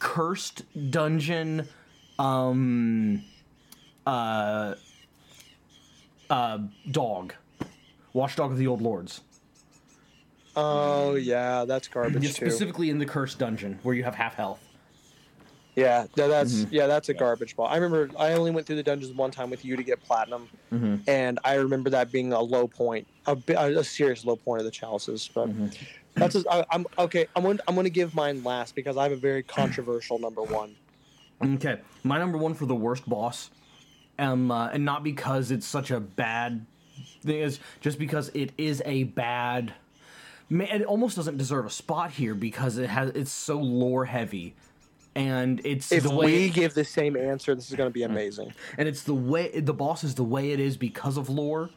cursed dungeon um uh uh dog watchdog of the old lords Oh yeah, that's garbage Yeah, too. specifically in the cursed dungeon where you have half health Yeah, tha- that's Mm-hmm. yeah, that's a garbage ball. I remember I only went through the dungeons one time with you to get platinum, Mm-hmm. and I remember that being a low point, a, a serious low point of the chalices. But Mm-hmm. That's a, I, I'm okay. I'm going I'm going to give mine last because I have a very controversial number one. okay my number one for the worst boss um uh, and not because it's such a bad thing is just because it is a bad it almost doesn't deserve a spot here because it has it's so lore heavy and it's If the way we give the same answer, this is going to be amazing. and it's the way the boss is the way it is because of lore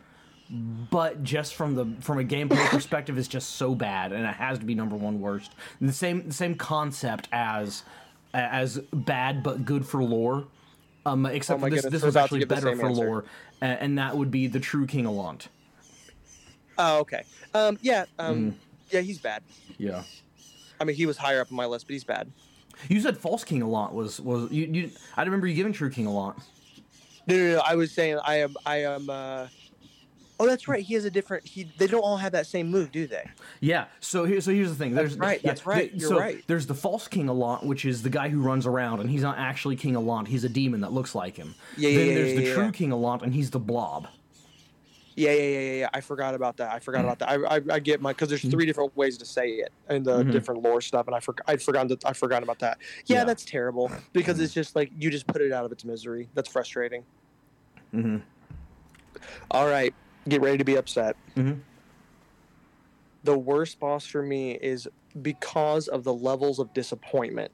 but just from the from a gameplay perspective it's just so bad and it has to be number one worst the same the same concept as as bad but good for lore um except Oh this goodness, this was actually better for answer. lore a- and that would be the true king Allant Oh, okay. Um, yeah. Um, Mm-hmm. yeah, he's bad. yeah I mean, he was higher up on my list, but he's bad. you said false king Allant was was you, you i remember you giving true king Allant No, no, no. I was saying I am. I am. Uh... Oh, that's right. He has a different. He. They don't all have that same move, do they? Yeah. So here, so here's the thing. That's There's right, yeah, that's right, you're so right. There's the false King Allant, which is the guy who runs around, and he's not actually King Allant. He's a demon that looks like him. Yeah, Then yeah, there's yeah, the true. King Allant, and he's the Blob. Yeah, yeah, yeah, yeah. yeah. I forgot about that. I forgot about that. I, I, I get my because there's three different ways to say it and the Mhm. different lore stuff, and I forgot. I'd forgotten that. I forgot about that. Yeah, Yeah. that's terrible because it's just like you just put it out of its misery. That's frustrating. Mm-hmm. All right, get ready to be upset. Mhm. The worst boss for me is because of the levels of disappointment.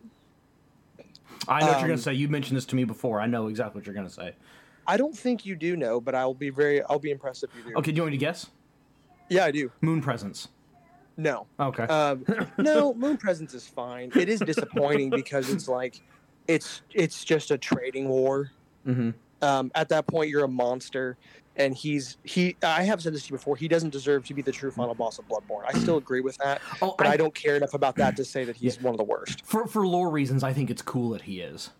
I know what you're Um, gonna say. You mentioned this to me before. I know exactly what you're gonna say. I don't think you do know, but I'll be very. I'll be impressed if you do. Okay, do you want me to guess? Yeah, I do. Moon presence. No. Okay. Um, no, Moon Presence is fine. It is disappointing because it's like, it's it's just a trading war. mm-hmm. Um, at that point, you're a monster, and he's he. I have said this to you before. He doesn't deserve to be the true final boss of Bloodborne. I still agree with that, Oh, but I, I, don't care enough about that to say that he's one of the worst. for for lore reasons, I think it's cool that he is.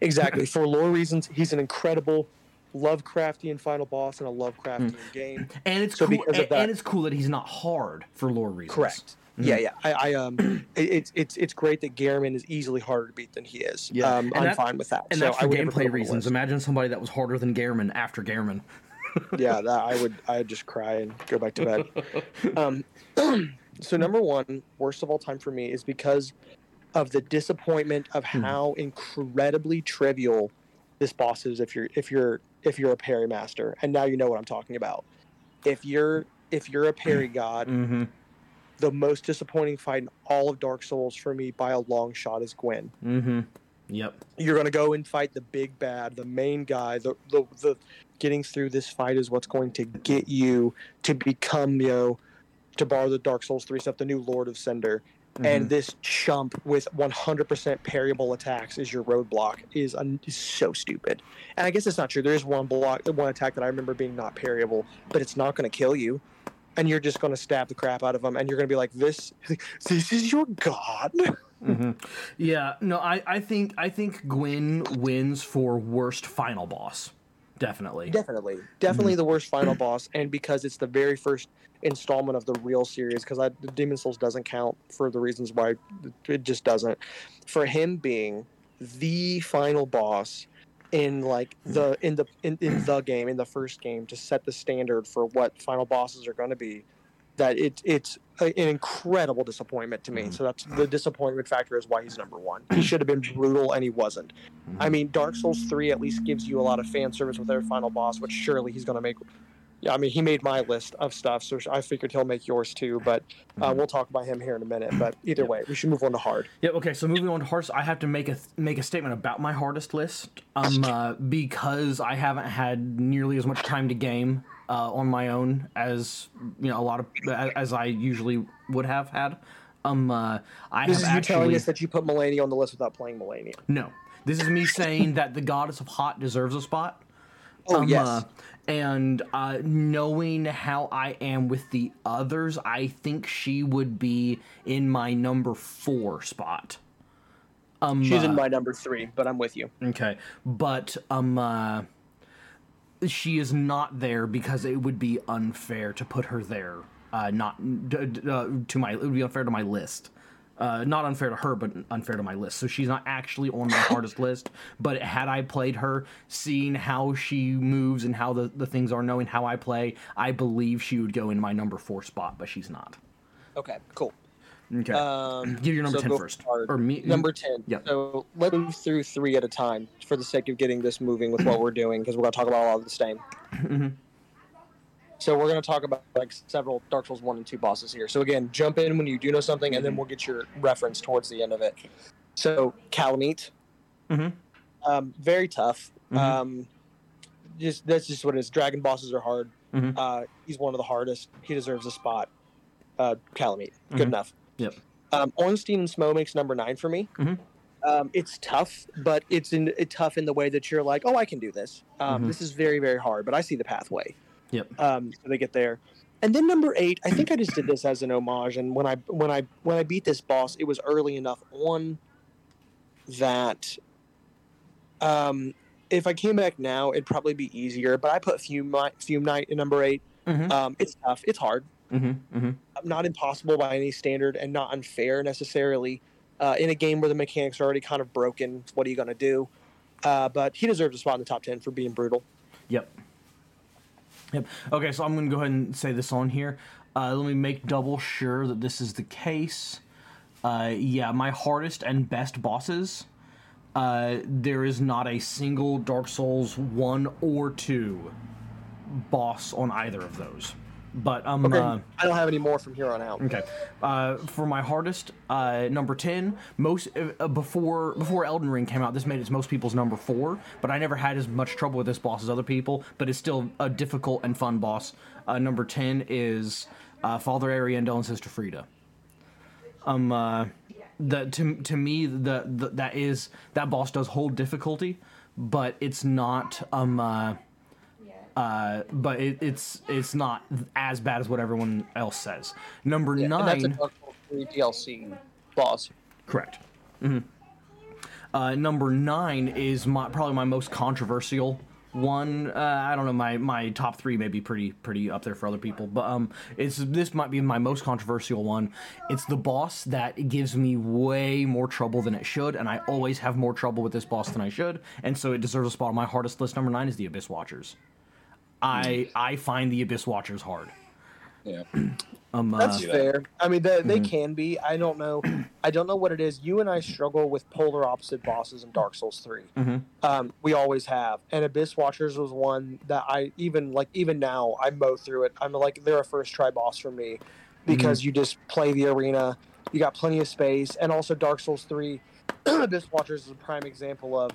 Exactly. For lore reasons, he's an incredible Lovecraftian final boss in a Lovecraftian game. And it's So cool. and, that- and it's cool that he's not hard for lore reasons. Correct. Yeah, yeah. I, I um, it, it's it's it's great that Gehrman is easily harder to beat than he is. Yeah. um, I'm that- fine with that. And so that's for gameplay him on the reasons. Imagine somebody that was harder than Gehrman after Gehrman. yeah, that I would I would just cry and go back to bed. um, so number one, worst of all time for me, is because of the disappointment of Hmm. how incredibly trivial this boss is. If you're if you're if you're a parry master, and now you know what I'm talking about. If you're if you're a parry god, Mm-hmm. the most disappointing fight in all of Dark Souls for me by a long shot is Gwyn. Mm-hmm. Yep. You're gonna go and fight the big bad, the main guy. The the, the getting through this fight is what's going to get you to become, you know, to borrow the Dark Souls three stuff, the new Lord of Cinder. And mm-hmm. this chump with 100% parryable attacks is your roadblock is, un- is so stupid. And I guess it's not true. There is one block, one attack that I remember being not parryable, but it's not going to kill you. And you're just going to stab the crap out of them, and you're going to be like, "This, this is your god." hmm Yeah. No, I, I think I think Gwyn wins for worst final boss. Definitely. Definitely, definitely the worst final boss, and because it's the very first installment of the real series, because the Demon's Souls doesn't count for the reasons why it just doesn't. For him being the final boss in like the in the in, in the game in the first game to set the standard for what final bosses are going to be, that it it's a, an incredible disappointment to me. So that's the disappointment factor is why he's number one. He should have been brutal, and he wasn't. I mean, Dark Souls 3 at least gives you a lot of fan service with their final boss, which surely he's going to make. Yeah, I mean, he made my list of stuff, so I figured he'll make yours too. But uh, we'll talk about him here in a minute. But either way, we should move on to hard. Yeah. Okay. So moving on to hardest, I have to make a make a statement about my hardest list. Um, uh, because I haven't had nearly as much time to game uh, on my own as you know a lot of as I usually would have had. Um, uh, I This is have you actually telling us that you put Malenia on the list without playing Malenia. no. This is me saying that the goddess of hot deserves a spot. Oh Um, yes, uh, and uh, knowing how I am with the others, I think she would be in my number four spot. Um, she's uh, in my number three, but I'm with you. Okay, but um, uh, she is not there because it would be unfair to put her there. Uh, not d- d- uh, to my, it would be unfair to my list. Uh, not unfair to her, but unfair to my list. So she's not actually on my hardest list. But had I played her, seeing how she moves and how the, the things are, knowing how I play, I believe she would go in my number four spot. But she's not. Okay, cool. Okay, Um, give your number so ten first, hard. or me. Number 10. Yep. So let's move through three at a time for the sake of getting this moving with what we're doing because we're going to talk about a lot of the same. Mm-hmm. So we're going to talk about like several Dark Souls 1 and 2 bosses here. So again, jump in when you do know something and then we'll get your reference towards the end of it. So Kalameet. Mhm. Um, very tough. Mhm. Um, just That's just what it is. Dragon bosses are hard. Mhm. Uh, he's one of the hardest. He deserves a spot. Uh, Kalameet. Good Mhm. enough. Yep. Um, Ornstein and Smough makes number nine for me. Mhm. Um, it's tough, but it's in it tough in the way that you're like, oh, I can do this. Um, Mhm. This is very very hard, but I see the pathway. Yep. Um, so they get there, and then number eight. I think I just did this as an homage, and when I when I when I beat this boss, it was early enough on that. Um, if I came back now, it'd probably be easier. But I put Fume Fume Knight in number eight. Mhm. Um, it's tough. It's hard Mm-hmm. Mm-hmm. not impossible by any standard and not unfair necessarily. Uh, in a game where the mechanics are already kind of broken, what are you going to do? Uh, but he deserves a spot in the top 10 for being brutal. Yep. Yep. Okay, so I'm going to go ahead and say this on here. Uh, let me make double sure that this is the case. Uh, yeah, my hardest and best bosses. Uh, there is not a single Dark Souls 1 or 2 boss on either of those. But um, Okay. uh, I don't have any more from here on out. Okay. Uh, for my hardest, uh, number ten. Most uh, before before Elden Ring came out, this made it most people's number four. But I never had as much trouble with this boss as other people. But it's still a difficult and fun boss. Uh, number ten is uh, Father Ariandel and Sister Friede. Um, uh, the to to me the, the that is that boss does hold difficulty, but it's not um uh, but it, it's it's not as bad as what everyone else says. Number Yeah, and that's a nine, Dark Souls 3 DLC boss. correct. hmm Uh, number nine is my probably my most controversial one. Uh, I don't know, my my top three may be pretty pretty up there for other people, but um, it's this might be my most controversial one. It's the boss that gives me way more trouble than it should, and I always have more trouble with this boss than I should, and so it deserves a spot on my hardest list. Number nine is the Abyss Watchers. I I find the Abyss Watchers hard. Yeah. Um, uh, That's See that. fair. I mean, they, they Mhm. can be. I don't know. I don't know what it is. You and I struggle with polar opposite bosses in Dark Souls 3. Mhm. Um, we always have. And Abyss Watchers was one that I even like. Even now, I mow through it. I'm like they're a first try boss for me because you just play the arena. You got plenty of space, and also Dark Souls 3. Abyss Watchers is a prime example of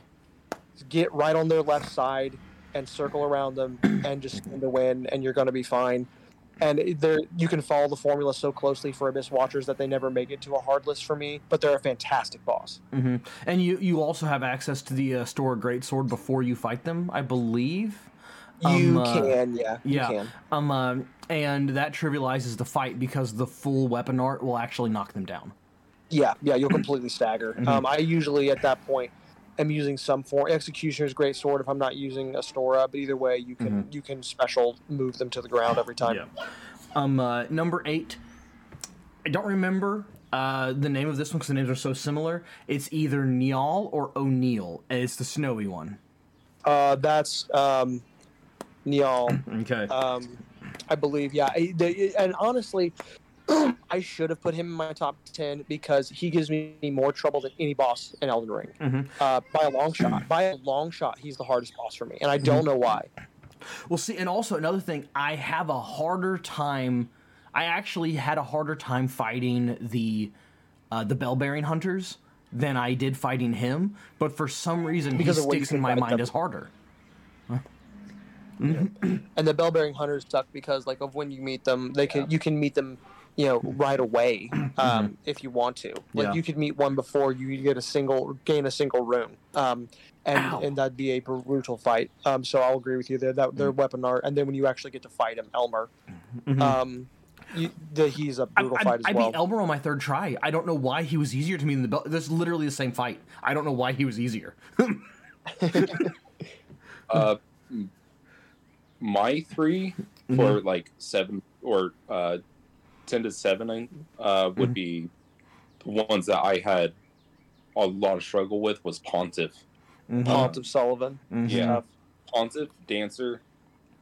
get right on their left side and circle around them and just spin to win, and you're going to be fine and there you can follow the formula so closely for Abyss Watchers that they never make it to a hard list for me. But they're a fantastic boss. hmm And you you also have access to the uh, store great sword before you fight them, I believe. You Um, uh, can, yeah, yeah. you can. Um, uh, and that trivializes the fight because the full weapon art will actually knock them down. Yeah, yeah, you'll completely stagger. Mhm. Um, I usually at that point am using some form. Executioner's great sword if I'm not using a Astora, but either way, you can you can special move them to the ground every time. Yeah. Um, uh, number eight. I don't remember uh, the name of this one because the names are so similar. It's either Niall or O'Neill. It's the snowy one. Uh, that's um, Niall. Okay. Um, I believe, yeah. And honestly, I should have put him in my top ten because he gives me more trouble than any boss in Elden Ring Mhm. uh, by a long shot. By a long shot, he's the hardest boss for me, and I Mm-hmm. don't know why. Well, see, and also another thing, I have a harder time. I actually had a harder time fighting the uh, the bell bearing hunters than I did fighting him. But for some reason, Because he of what you sticks in my mind them. as harder. And the bell bearing hunters suck because like of when you meet them, they can you can meet them, you know, right away um, if you want to. Like Mm-hmm. Yeah. you could meet one before you get a single gain a single room. Um, and, Ow. and that'd be a brutal fight. Um, so I'll agree with you there. That their weapon art, and then when you actually get to fight him, Elemer, Mhm. um, you, the, he's a brutal I, fight as I well. beat Elemer on my third try. I don't know why he was easier to me than the bell. This literally the same fight. I don't know why he was easier. Uh, my 3 for like seven or uh, ten to seven uh, would be the ones that I had a lot of struggle with was Pontiff. Mhm. Pontiff Sulyvahn. Mhm. Yeah, Pontiff, Dancer,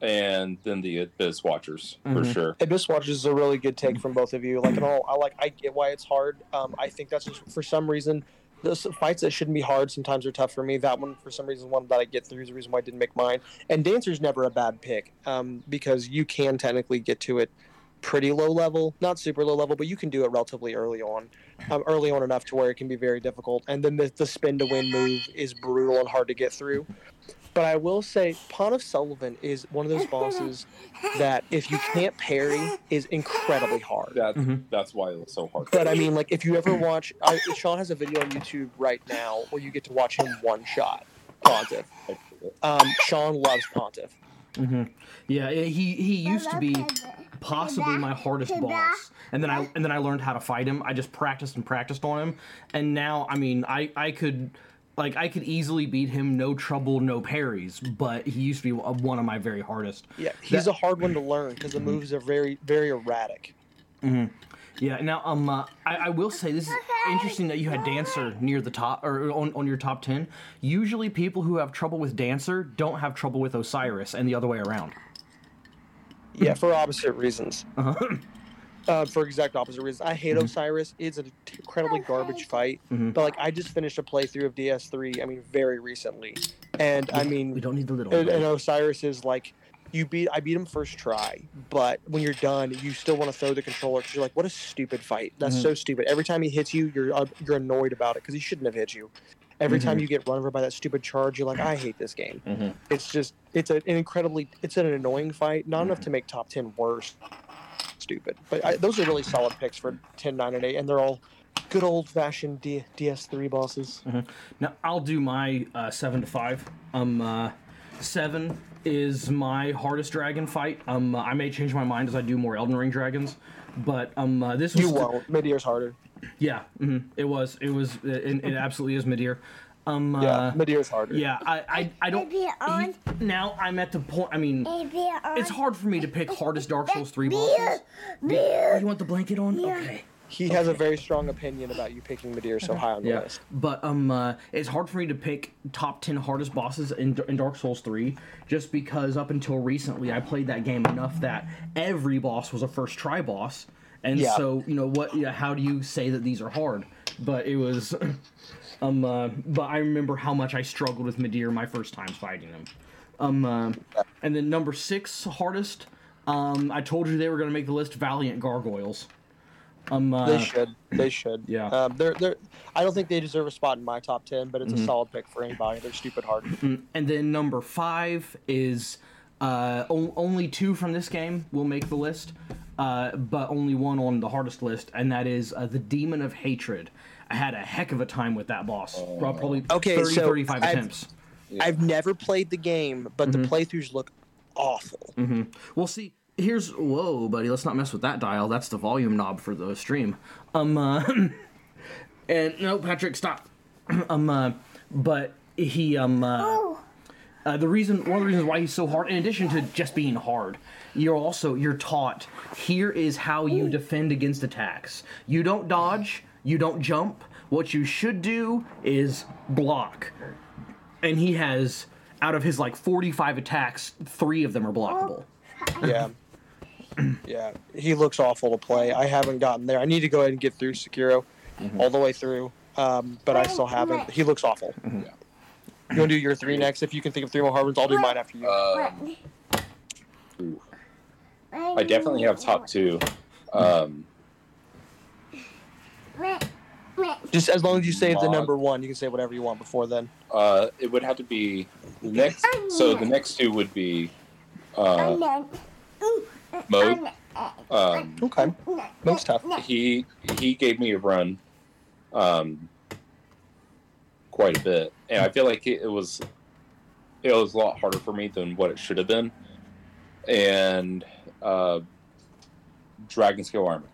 and then the Abyss Watchers for Mhm. sure. Abyss Watchers is a really good take from both of you. Like, and all, I like, I get why it's hard. Um, I think that's just for some reason, those fights that shouldn't be hard sometimes are tough for me. That one, for some reason, one that I get through is the reason why I didn't make mine. And Dancer's never a bad pick um, because you can technically get to it pretty low level, not super low level, but you can do it relatively early on, um, early on enough to where it can be very difficult. And then the, the spin to win move is brutal and hard to get through. But I will say, Pontiff Sulyvahn is one of those bosses that if you can't parry is incredibly hard. That Mhm. that's why it's so hard. But I mean, like if you ever watch, I, Sean has a video on YouTube right now where you get to watch him one shot Pontiff. Um, Sean loves Pontiff. Hmm Yeah, eh, he he used to be possibly my hardest boss, and then I and then I learned how to fight him. I just practiced and practiced on him, and now I mean I I could like I could easily beat him, no trouble, no parries. But he used to be one of my very hardest. Yeah, he's a hard one to learn because the mm-hmm. moves are very, very erratic. Mm-hmm. Yeah. Now, um, uh, I, I will say this is interesting that you had Dancer near the top or on, on your top ten. Usually, people who have trouble with Dancer don't have trouble with Oceiros, and the other way around. Yeah, for opposite reasons. Uh-huh. Uh, for exact opposite reasons. I hate Oceiros. It's an incredibly garbage fight. Mhm. But like, I just finished a playthrough of DS3. I mean, very recently, and I mean, We don't need the little. and, and Oceiros is like you beat I beat him first try, but when you're done, you still want to throw the controller because you're like, what a stupid fight. That's Mhm. so stupid. Every time he hits you, you're uh, you're annoyed about it because he shouldn't have hit you. Every time you get run over by that stupid charge, you're like, I hate this game. Mhm. It's just it's a, an incredibly it's an annoying fight. Not enough to make top ten worse. Stupid, but I, those are really solid picks for 10, 9, and eight, and they're all good old fashioned D- DS3 bosses. Now I'll do my uh, seven to five. Um, uh, seven is my hardest dragon fight. Um, uh, I may change my mind as I do more Elden Ring dragons, but um, uh, this was You won't. Midir's harder. yeah, mhm, it was, it was, it, it absolutely is Midir. Um, uh, Yeah, Midir's harder. yeah, I, I, I don't. Maybe on. he- now I'm at the point. I mean, Maybe it's hard for me to pick hardest Dark Souls three bosses. Oh, you want the blanket on? Okay. He has a very strong opinion about you picking Midir so high on the Yeah, list. but um, uh, it's hard for me to pick top ten hardest bosses in, in Dark Souls three, just because up until recently I played that game enough that every boss was a first try boss, and Yeah. so you know what? Yeah, how do you say that these are hard? But it was, um, uh, but I remember how much I struggled with Midir my first times fighting them. Um, uh, and then number six hardest. Um, I told you they were gonna make the list. Valiant Gargoyles. Um, uh, They should. They should. yeah. Um, they're they're. I don't think they deserve a spot in my top ten, but it's Mm-hmm. a solid pick for anybody. They're stupid hard. And then number five is uh, o- only two from this game will make the list, uh, but only one on the hardest list, and that is uh, the Demon of Hatred. I had a heck of a time with that boss. Well, Probably Okay, 30, so 35 I've- attempts. I've never played the game, but Mm-hmm. the playthroughs look awful. We'll see, here's whoa, buddy. Let's not mess with that dial. That's the volume knob for the stream. Um, uh, and no, Patrick, stop. um, uh, but he um. Uh, Oh, Uh, the reason, one of the reasons why he's so hard, in addition to just being hard, you're also you're taught. Here is how you defend against attacks. You don't dodge. You don't jump. What you should do is block. And he has, out of his like 45 attacks, three of them are blockable. Yeah. yeah. He looks awful to play. I haven't gotten there. I need to go ahead and get through Sekiro Mm-hmm. all the way through. Um, but I still haven't. He looks awful. Mm-hmm. You want to do your three next? If you can think of three more hard ones, I'll do mine after you. Um, I definitely have top two. Um, Just as long as you save the number one, you can say whatever you want before then. uh, it would have to be the next. So the next two would be uh, mode. Um, Okay. Most tough. he he gave me a run, um, quite a bit, and I feel like it, it was it was a lot harder for me than what it should have been, and uh, Dragonslayer Armor.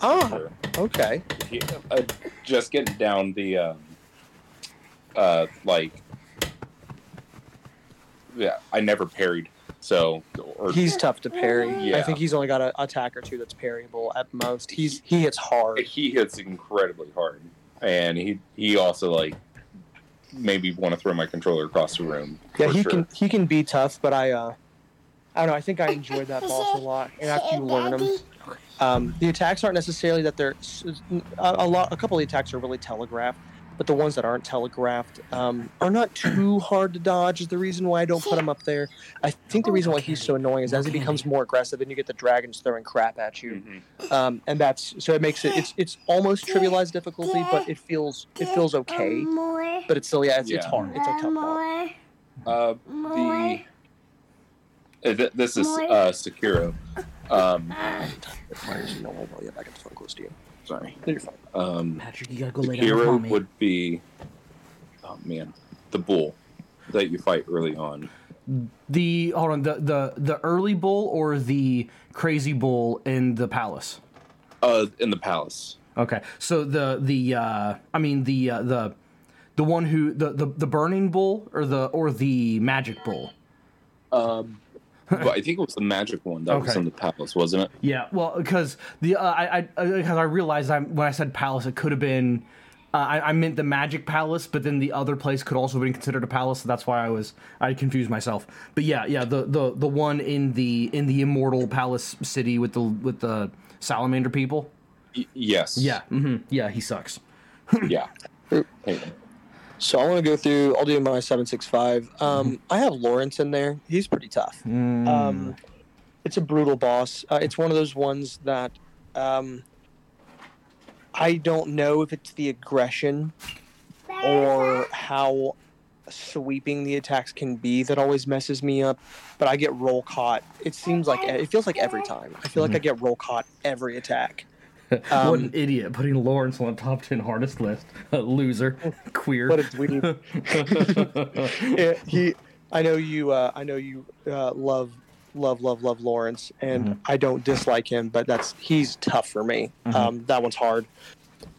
Ah, okay. He, uh, just getting down the um, uh, like yeah, I never parried, so or He's tough to parry. I think he's only got an attack or two that's parryable at most. He's he hits hard. he hits incredibly hard, and he he also like maybe want to throw my controller across the room. Yeah, he sure. can he can be tough, but I uh I don't know. I think I enjoyed that boss a lot, and after you learn them, um, the attacks aren't necessarily that they're a lot. A couple of the attacks are really telegraphed, but the ones that aren't telegraphed um, are not too hard to dodge. Is the reason why I don't put him up there. I think the reason why he's so annoying is as he becomes more aggressive, and you get the dragons throwing crap at you, Mhm. um, and that's so it makes it it's it's almost trivialized difficulty, but it feels it feels okay. But it's still yeah, it's, it's hard. It's a tough boss. More. Uh, the uh, th- this is More. uh, Sekiro. Um, Why is no one yeah, back at the phone close to you? Sorry. You're fine. Um, Patrick, you gotta go lay down Sekiro with me. would be oh man, the bull that you fight early on. The hold on, the the the early bull or the crazy bull in the palace. Uh, in the palace. Okay, so the the uh, I mean the uh, the the one who the, the the burning bull or the or the magic bull. Um, but I think it was the magic one that was in the palace, wasn't it? Yeah, well, because the uh, I I because I realized I when I said palace, it could have been. Uh, I, I meant the magic palace, but then the other place could also have been considered a palace. So that's why I was I confused myself. But yeah, yeah, the the the one in the in the immortal palace city with the with the salamander people. Y- yes. Yeah, hmm yeah, he sucks. Yeah. So I want to go through. I'll do my seven six five. Um, I have Laurence in there. He's pretty tough. Mm. Um, it's a brutal boss. Uh, it's one of those ones that um, I don't know if it's the aggression or how sweeping the attacks can be that always messes me up. But I get roll caught. It seems like it feels like every time. I feel like I get roll caught every attack. What Um, an idiot putting Laurence on the top 10 hardest list. A loser. Queer. What a dweeb. He, I know you. Uh, I know you uh, love, love, love, love Laurence, and I don't dislike him, but that's he's tough for me. Um, that one's hard.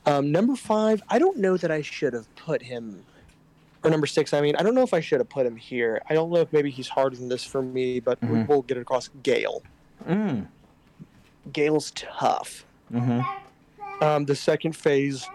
Um, number five, I don't know that I should have put him. Or number six, I mean, I don't know if I should have put him here. I don't know if maybe he's harder than this for me, but Mhm. we'll get it across. Gael. Mm. Gael's tough. Hmm Um, the second phase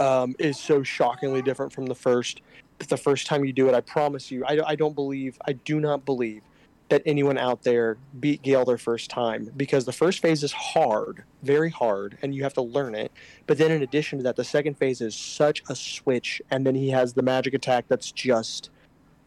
um, is so shockingly different from the first. The first time you do it, I promise you, I, I don't believe, I do not believe that anyone out there beat Gael their first time because the first phase is hard, very hard, and you have to learn it. But then in addition to that, the second phase is such a switch, and then he has the magic attack that's just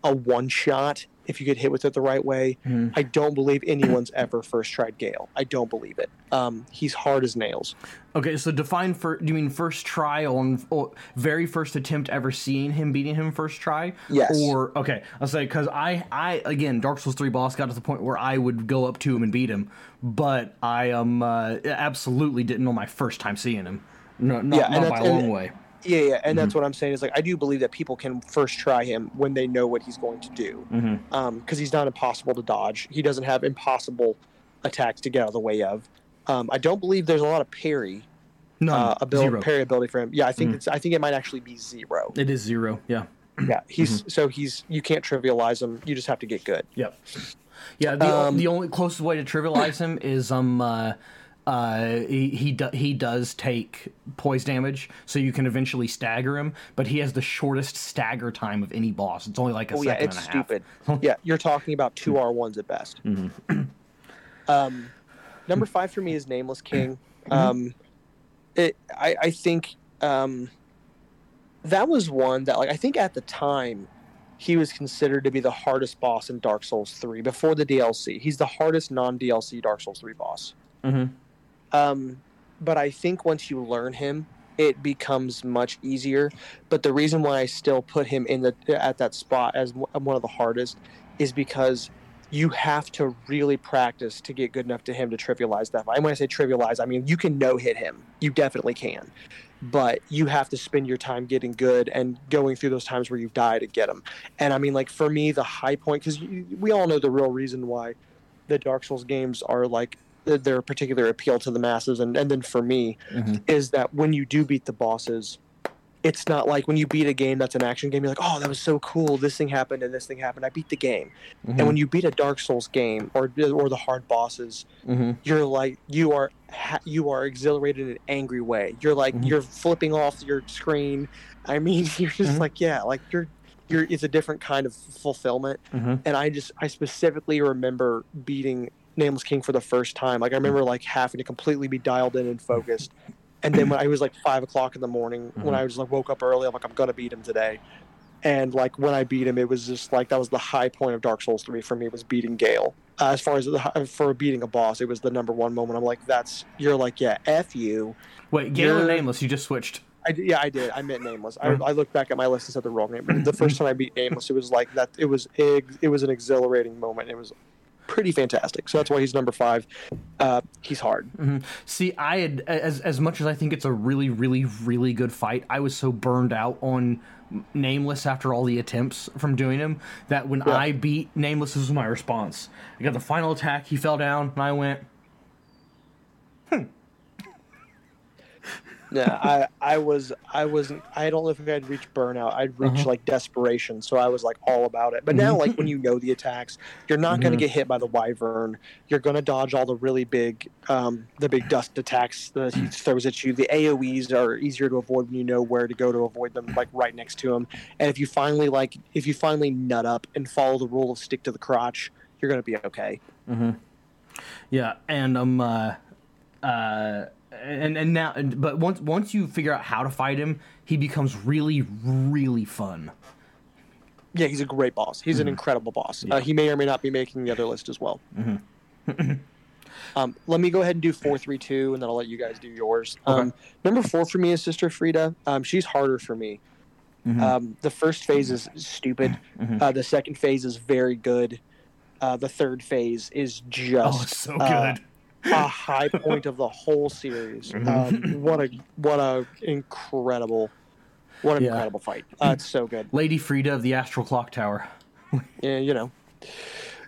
a one shot if you get hit with it the right way. Mhm. I don't believe anyone's ever first tried Gael. I don't believe it. Um, he's hard as nails. Okay, so define for. Do you mean first try on or very first attempt ever seeing him beating him first try? Yes. Or okay, I'll say because I I again Dark Souls three boss got to the point where I would go up to him and beat him, but I um uh, absolutely didn't know my first time seeing him. No, not, Yeah, not by a long way. Yeah, yeah, and Mm-hmm. that's what I'm saying is like I do believe that people can first try him when they know what he's going to do, because he's not impossible to dodge. He doesn't have impossible attacks to get out of the way of. Um, I don't believe there's a lot of parry No, uh, ability, zero. parry ability for him. Yeah, I think Mhm. it's I think it might actually be zero. It is zero. Yeah. Yeah, he's Mm-hmm. so he's you can't trivialize him. You just have to get good. Yep. Yeah. The, Um, the only closest way to trivialize him is um uh, uh he he, do, he does take poise damage, so you can eventually stagger him. But he has the shortest stagger time of any boss. It's only like a Oh yeah, it's and a half. stupid. yeah, you're talking about two R ones at best. Mm-hmm. Um, number five for me is Nameless King. Mm-hmm. Um, it, I, I think um, that was one that, like, I think at the time he was considered to be the hardest boss in Dark Souls three before the DLC. He's the hardest non DLC Dark Souls three boss. Mhm. Um, but I think once you learn him, it becomes much easier. But the reason why I still put him in the at that spot as one of the hardest is because you have to really practice to get good enough to him to trivialize that. And when I say trivialize, I mean you can no hit him. You definitely can. But you have to spend your time getting good and going through those times where you die to get him. And I mean, like for me, the high point because we all know the real reason why the Dark Souls games are like their particular appeal to the masses, and, and then for me Mhm. is that when you do beat the bosses, it's not like when you beat a game that's an action game, you're like, oh, that was so cool. This thing happened and this thing happened. I beat the game. Mhm. And when you beat a Dark Souls game or or the hard bosses, Mhm. you're like you are ha- you are exhilarated in an angry way. You're like Mhm. you're flipping off your screen. I mean, you're just Mhm. like yeah, like you're you're it's a different kind of fulfillment. Mhm. And I just I specifically remember beating Nameless King for the first time. Like I remember like having to completely be dialed in and focused. And then when I was like five o'clock in the morning, when I was like woke up early, I'm like I'm gonna beat him today. And like when I beat him, it was just like that was the high point of Dark Souls three for me was beating Gael. Uh, as far as the, for beating a boss, it was the number one moment. I'm like, that's you're like, yeah, f you. Wait, Gael or You're- Nameless? You just switched. I, yeah, I did. I meant nameless. I, Mhm. I looked back at my list and said the wrong name. The first time I beat nameless, it was like that. It was ex- it was an exhilarating moment. It was pretty fantastic. So that's why he's number five. Uh, he's hard. Mhm. See, I had as as much as I think it's a really, really, really good fight. I was so burned out on Nameless after all the attempts from doing him that when Yeah. I beat Nameless, this was my response. I got the final attack. He fell down, and I went. Yeah, I I was I wasn't. I don't know if I'd reach burnout. I'd reach Uh-huh. like desperation. So I was like all about it. But now, like when you know the attacks, you're not going to get hit by the wyvern. You're going to dodge all the really big, um, the big dust attacks that he throws at you. The AOE's are easier to avoid when you know where to go to avoid them, like right next to him. And if you finally like, if you finally nut up and follow the rule of stick to the crotch, you're going to be okay. Mm-hmm. Yeah, and um, uh, uh, and and now, and, but once once you figure out how to fight him, he becomes really, really fun. Yeah, he's a great boss. He's an incredible boss. Uh, he may or may not be making the other list as well. um, let me go ahead and do four, three, two, and then I'll let you guys do yours. Um, number four for me is Sister Friede. Um, she's harder for me. Mhm. Um, the first phase is stupid. Mhm. Uh, the second phase is very good. Uh, the third phase is just Oh, so uh, good. A high point of the whole series. Um, what a what a incredible, what an Yeah. incredible fight. Uh, it's so good. Lady Friede of the Astral Clock Tower. Yeah, you know,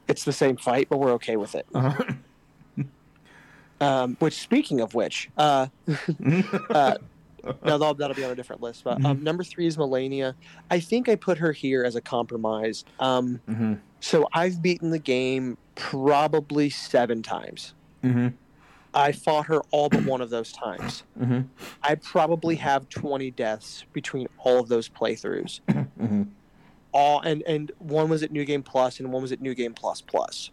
it's the same fight, but we're okay with it. Uh-huh. Um, which, speaking of which, uh, uh, no, that'll, that'll be on a different list. But um, number three is Malenia. I think I put her here as a compromise. Um, mm-hmm. so I've beaten the game probably seven times. Mm-hmm. I fought her all but one of those times. Mm-hmm. I probably have 20 deaths between all of those playthroughs. Mm-hmm. All and and one was at New Game Plus and one was at New Game Plus Plus.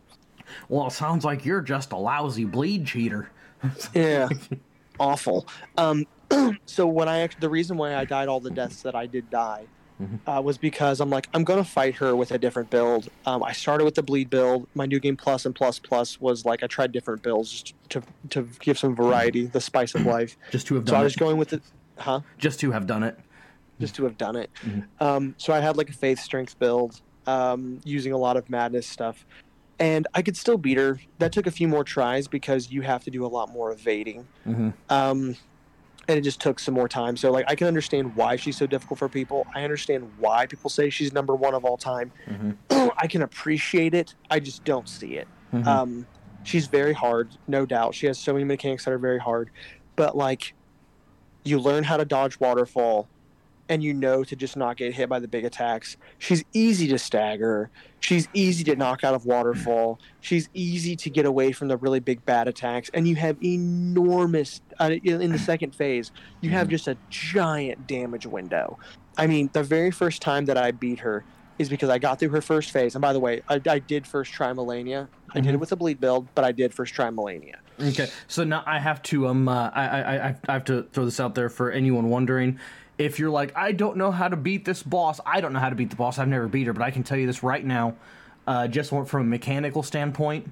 Well, it sounds like you're just a lousy bleed cheater. Yeah, awful. Um, so when I act- the reason why I died all the deaths that I did die Mhm. uh, was because I'm like I'm gonna fight her with a different build. Um, I started with the bleed build. My new game plus and plus plus was like I tried different builds just to to give some variety, the spice of life. Just to have So I was going with it, huh? Just to have done it. Just to have done it. Mhm. Um, so I had like a faith strength build, um, using a lot of madness stuff. And I could still beat her. That took a few more tries because you have to do a lot more evading. Mm-hmm. And it just took some more time. So like I can understand why she's so difficult for people. I understand why people say she's number one of all time. Mm-hmm. I can appreciate it. I just don't see it. Mm-hmm. Um, she's very hard, no doubt. She has so many mechanics that are very hard, but like you learn how to dodge waterfall. And you know to just not get hit by the big attacks. She's easy to stagger. She's easy to knock out of waterfall. She's easy to get away from the really big bad attacks. And you have enormous uh, in the second phase. You have just a giant damage window. I mean, the very first time that I beat her is because I got through her first phase. And by the way, I, I did first try Malenia. I did it with a bleed build, but I did first try Malenia. Okay, so now I have to um uh, I, I I I have to throw this out there for anyone wondering. If you're like, I don't know how to beat this boss, I don't know how to beat the boss. I've never beat her, but I can tell you this right now, uh, just from a mechanical standpoint,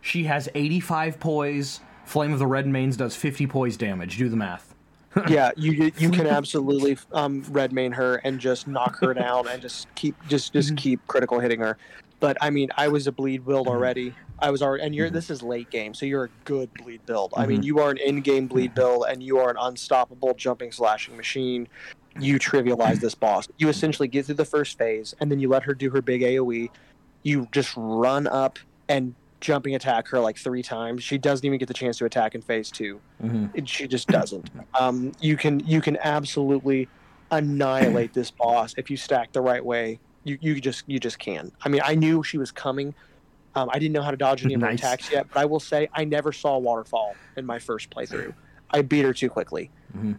she has 85 poise. Flame of the Redmanes does 50 poise damage. Do the math. yeah, you you can absolutely um, Redmane her and just knock her down and just keep just just keep critical hitting her. But I mean, I was a bleed build already. I was already, and you're this is late game, so you're a good bleed build. I mean, you are an in-game bleed build, and you are an unstoppable jumping slashing machine. You trivialize this boss. You essentially get through the first phase, and then you let her do her big AOE. You just run up and jumping attack her like three times. She doesn't even get the chance to attack in phase two. Mm-hmm. She just doesn't. Um, you can you can absolutely annihilate this boss if you stack the right way. You you just you just can. I mean, I knew she was coming. Um, I didn't know how to dodge any of her Nice. attacks yet, but I will say I never saw waterfall in my first playthrough. I beat her too quickly. Mhm.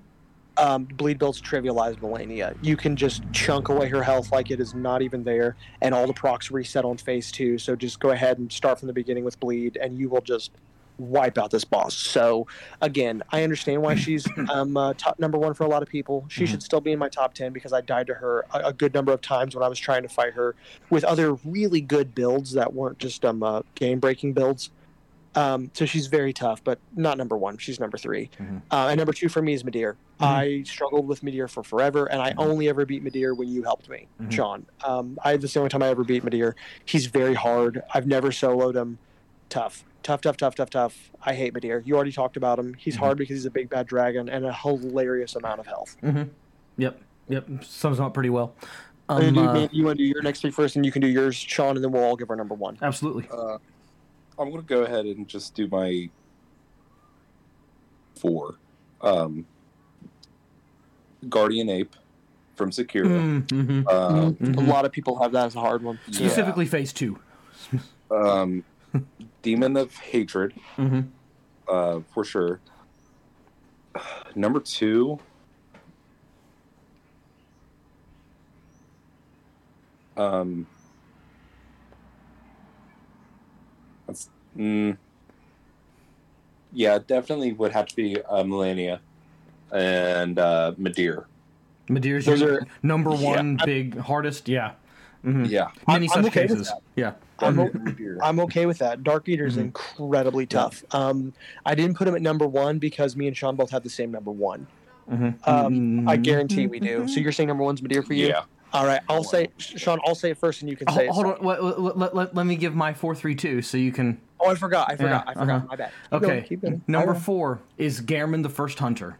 Um, bleed builds trivialize Malenia. You can just chunk away her health like it is not even there, and all the procs reset on phase two. So just go ahead and start from the beginning with bleed, and you will just wipe out this boss. So again, I understand why she's um, uh, top number one for a lot of people. She should still be in my top ten because I died to her a, a good number of times when I was trying to fight her with other really good builds that weren't just um, uh, game breaking builds. Um, so she's very tough, but not number one. She's number 3 Mhm. uh, and number two for me is Midir. I struggled with Midir for forever, and I only ever beat Midir when you helped me, Mhm. Sean. Um, I that's the only time I ever beat Midir. He's very hard. I've never soloed him. Tough, tough, tough, tough, tough, tough. I hate Midir. You already talked about him. He's Mhm. hard because he's a big bad dragon and a hilarious amount of health. Mm-hmm. Yep. Yep. Sums up pretty well. Uh, Um, do- uh, man, you want to do your next three first, and you can do yours, Sean, and then we'll all give our number one. absolutely. Uh, I'm gonna go ahead and just do my four. Um, Guardian Ape from Sekiro. Mm-hmm. Uh, Mhm. A lot of people have that as a hard one. Yeah. Specifically, phase two. um, Demon of Hatred, Mm-hmm. uh, for sure. Number two. Um, that's, mm, yeah, definitely would have to be uh, Malenia and uh, Midir. Midir's Those your are- number yeah, one big hardest. Yeah. Mm-hmm. Yeah, Many I'm such okay cases. Yeah. I'm, o- Midir. I'm okay with that. Dark Eater's Mhm. incredibly tough. Um, I didn't put him at number one because me and Sean both have the same number one. Mm-hmm. Um, I guarantee we do. So you're saying number one's Midir for you? yeah. All right. I'll say, Sean. I'll say it first, and you can say Hold, it. hold on. Let, let, let, let, let me give my four three two so you can. Oh, I forgot. I forgot. Yeah, I forgot. uh-huh. My bad. Keep Okay. going, keep. Number four is Gehrman the First Hunter.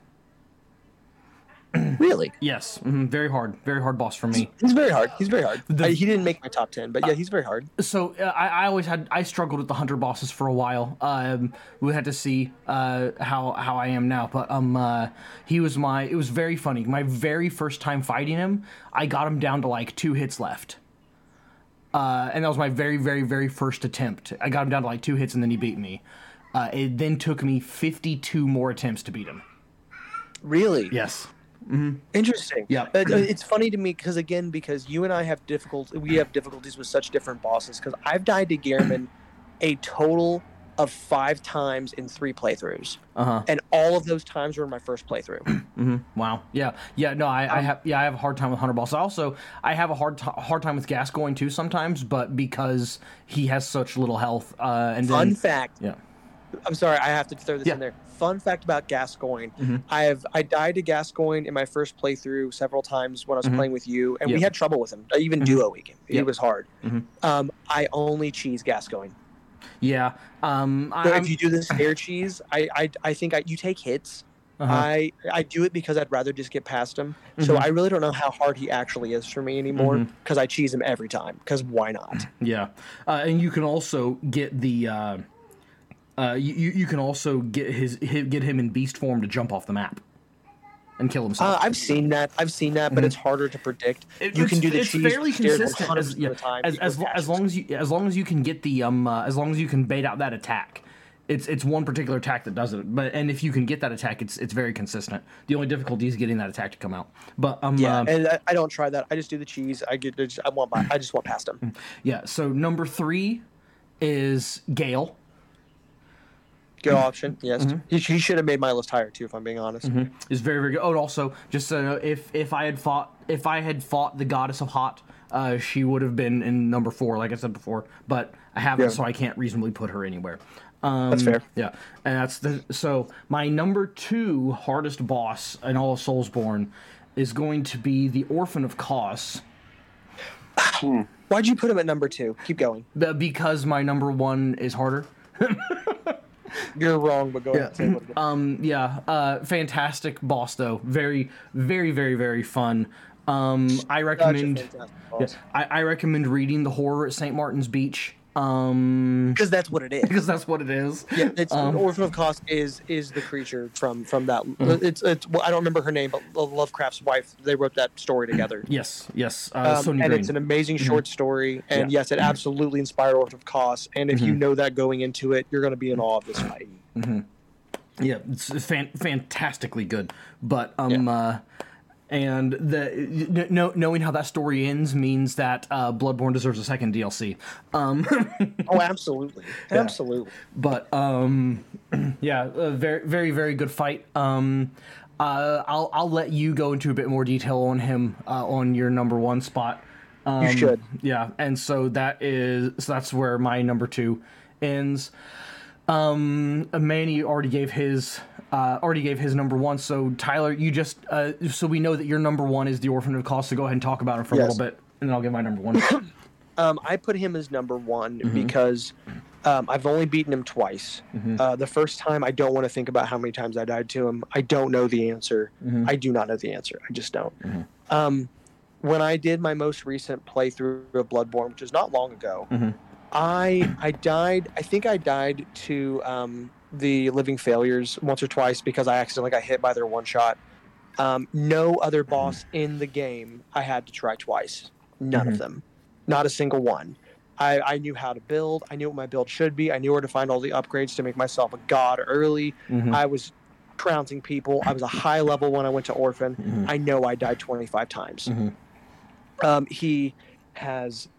Really? Yes, mhm, very hard, very hard boss for me. He's very hard. He's very hard. The- I- he didn't make my top ten, but yeah, he's very hard. So uh, I, I always had I struggled with the hunter bosses for a while. Um, we had to see uh, how how I am now, but um, uh, he was my. It was very funny. My very first time fighting him, I got him down to like two hits left. Uh, and that was my very, very, very first attempt. I got him down to like two hits, and then he beat me. Uh, it then took me 52 more attempts to beat him. Really? Yes. Interesting. Yeah. Uh, uh, it's funny to me because again, because you and I have difficult, we have difficulties with such different bosses. Because I've died to Gehrman a total of five times in three playthroughs, Uh huh. and all of those times were in my first playthrough. hmm Wow. Yeah. Yeah. No, I, I have. Yeah, I have a hard time with Hunter Boss. Also, I have a hard t- hard time with Gascoigne too sometimes, but because he has such little health, uh, and Fun then fact. yeah. I'm sorry, I have to throw this Yeah. in there. Fun fact about Gascoigne: Mhm. I have I died to Gascoigne in my first playthrough several times when I was Mhm. playing with you, and we had trouble with him. I even Mhm. duoing him. He Yep. was hard. Mhm. Um, I only cheese Gascoigne. Yeah. Um. So if you do the snare cheese, I I, I think I, you take hits. uh I I do it because I'd rather just get past him. So Mhm. I really don't know how hard he actually is for me anymore because I cheese him every time. Because why not? Yeah, uh, and you can also get the. Uh, uh, you, you can also get his, get him in beast form to jump off the map, and kill himself. Uh, I've seen that. I've seen that, but Mhm. it's harder to predict. It- you can do the it's cheese fairly consistent as, yeah, the time. as, as, lo- as long as you as long as you can get the um uh, as long as you can bait out that attack. It's it's one particular attack that does it, but and if you can get that attack, it's it's very consistent. The only difficulty is getting that attack to come out. But um Yeah, uh, and I, I don't try that. I just do the cheese. I get. I just- I want. by- I just want past him. yeah. So number three is Gael. Good option. Yes, Mm-hmm. he, he should have made my list higher too. If I'm being honest. is very very good. Oh, and also just so you know, if if I had fought if I had fought the goddess of rot, uh, she would have been in number four, like I said before. But I haven't, Yeah. so I can't reasonably put her anywhere. Um, That's fair. Yeah, and that's the so my number two hardest boss in all of Soulsborne is going to be the Orphan of Kos. Why'd you put him at number two? Keep going. Because my number one is harder. You're wrong, but go ahead. and say what it is. Um, yeah, uh, fantastic boss though. Very, very, very, very fun. Um, I recommend. Yeah. I, I recommend reading the horror at St. Martin's Beach. Um, Because that's what it is. because that's what it is. Yeah, it's Um, Orphan of Kos is is the creature from from that. Mm-hmm. It's it's well, I don't remember her name, but Lovecraft's wife. They wrote that story together. Yes, yes. Uh, Um, and Greene. it's an amazing short story, and Yeah. Mm-hmm. yes, it absolutely inspired Orphan of Kos. And if you know that going into it, you're going to be in awe of this fight. Yeah, it's fan- fantastically good. But um, uh, and the no, knowing how that story ends means that uh, Bloodborne deserves a second DLC. Um, Oh, absolutely, absolutely. but um, yeah, a very very very good fight. Um, uh, I'll I'll let you go into a bit more detail on him uh, on your number one spot. Um, You should. Yeah, and so that is so that's where my number two ends. Um, Manny already gave his uh, already gave his number one. So Tyler, you just uh, so we know that your number one is the Orphan of Kos. So go ahead and talk about it for a little bit, and then I'll give my number one. Um, I put him as number one Mm-hmm. because um, I've only beaten him twice. Mm-hmm. Uh, the first time, I don't want to think about how many times I died to him. I don't know the answer. Mm-hmm. I do not know the answer. I just don't. Um, when I did my most recent playthrough of Bloodborne, which is not long ago, Mhm. I I died. I think I died to um, the Living Failures once or twice because I accidentally got hit by their one shot. Um, no other boss in the game I had to try twice. None of them. Not a single one. I, I knew how to build. I knew what my build should be. I knew where to find all the upgrades to make myself a god early. Mhm. I was trouncing people. I was a high level when I went to Orphan. Mhm. I know I died 25 times. Mhm. Um, he has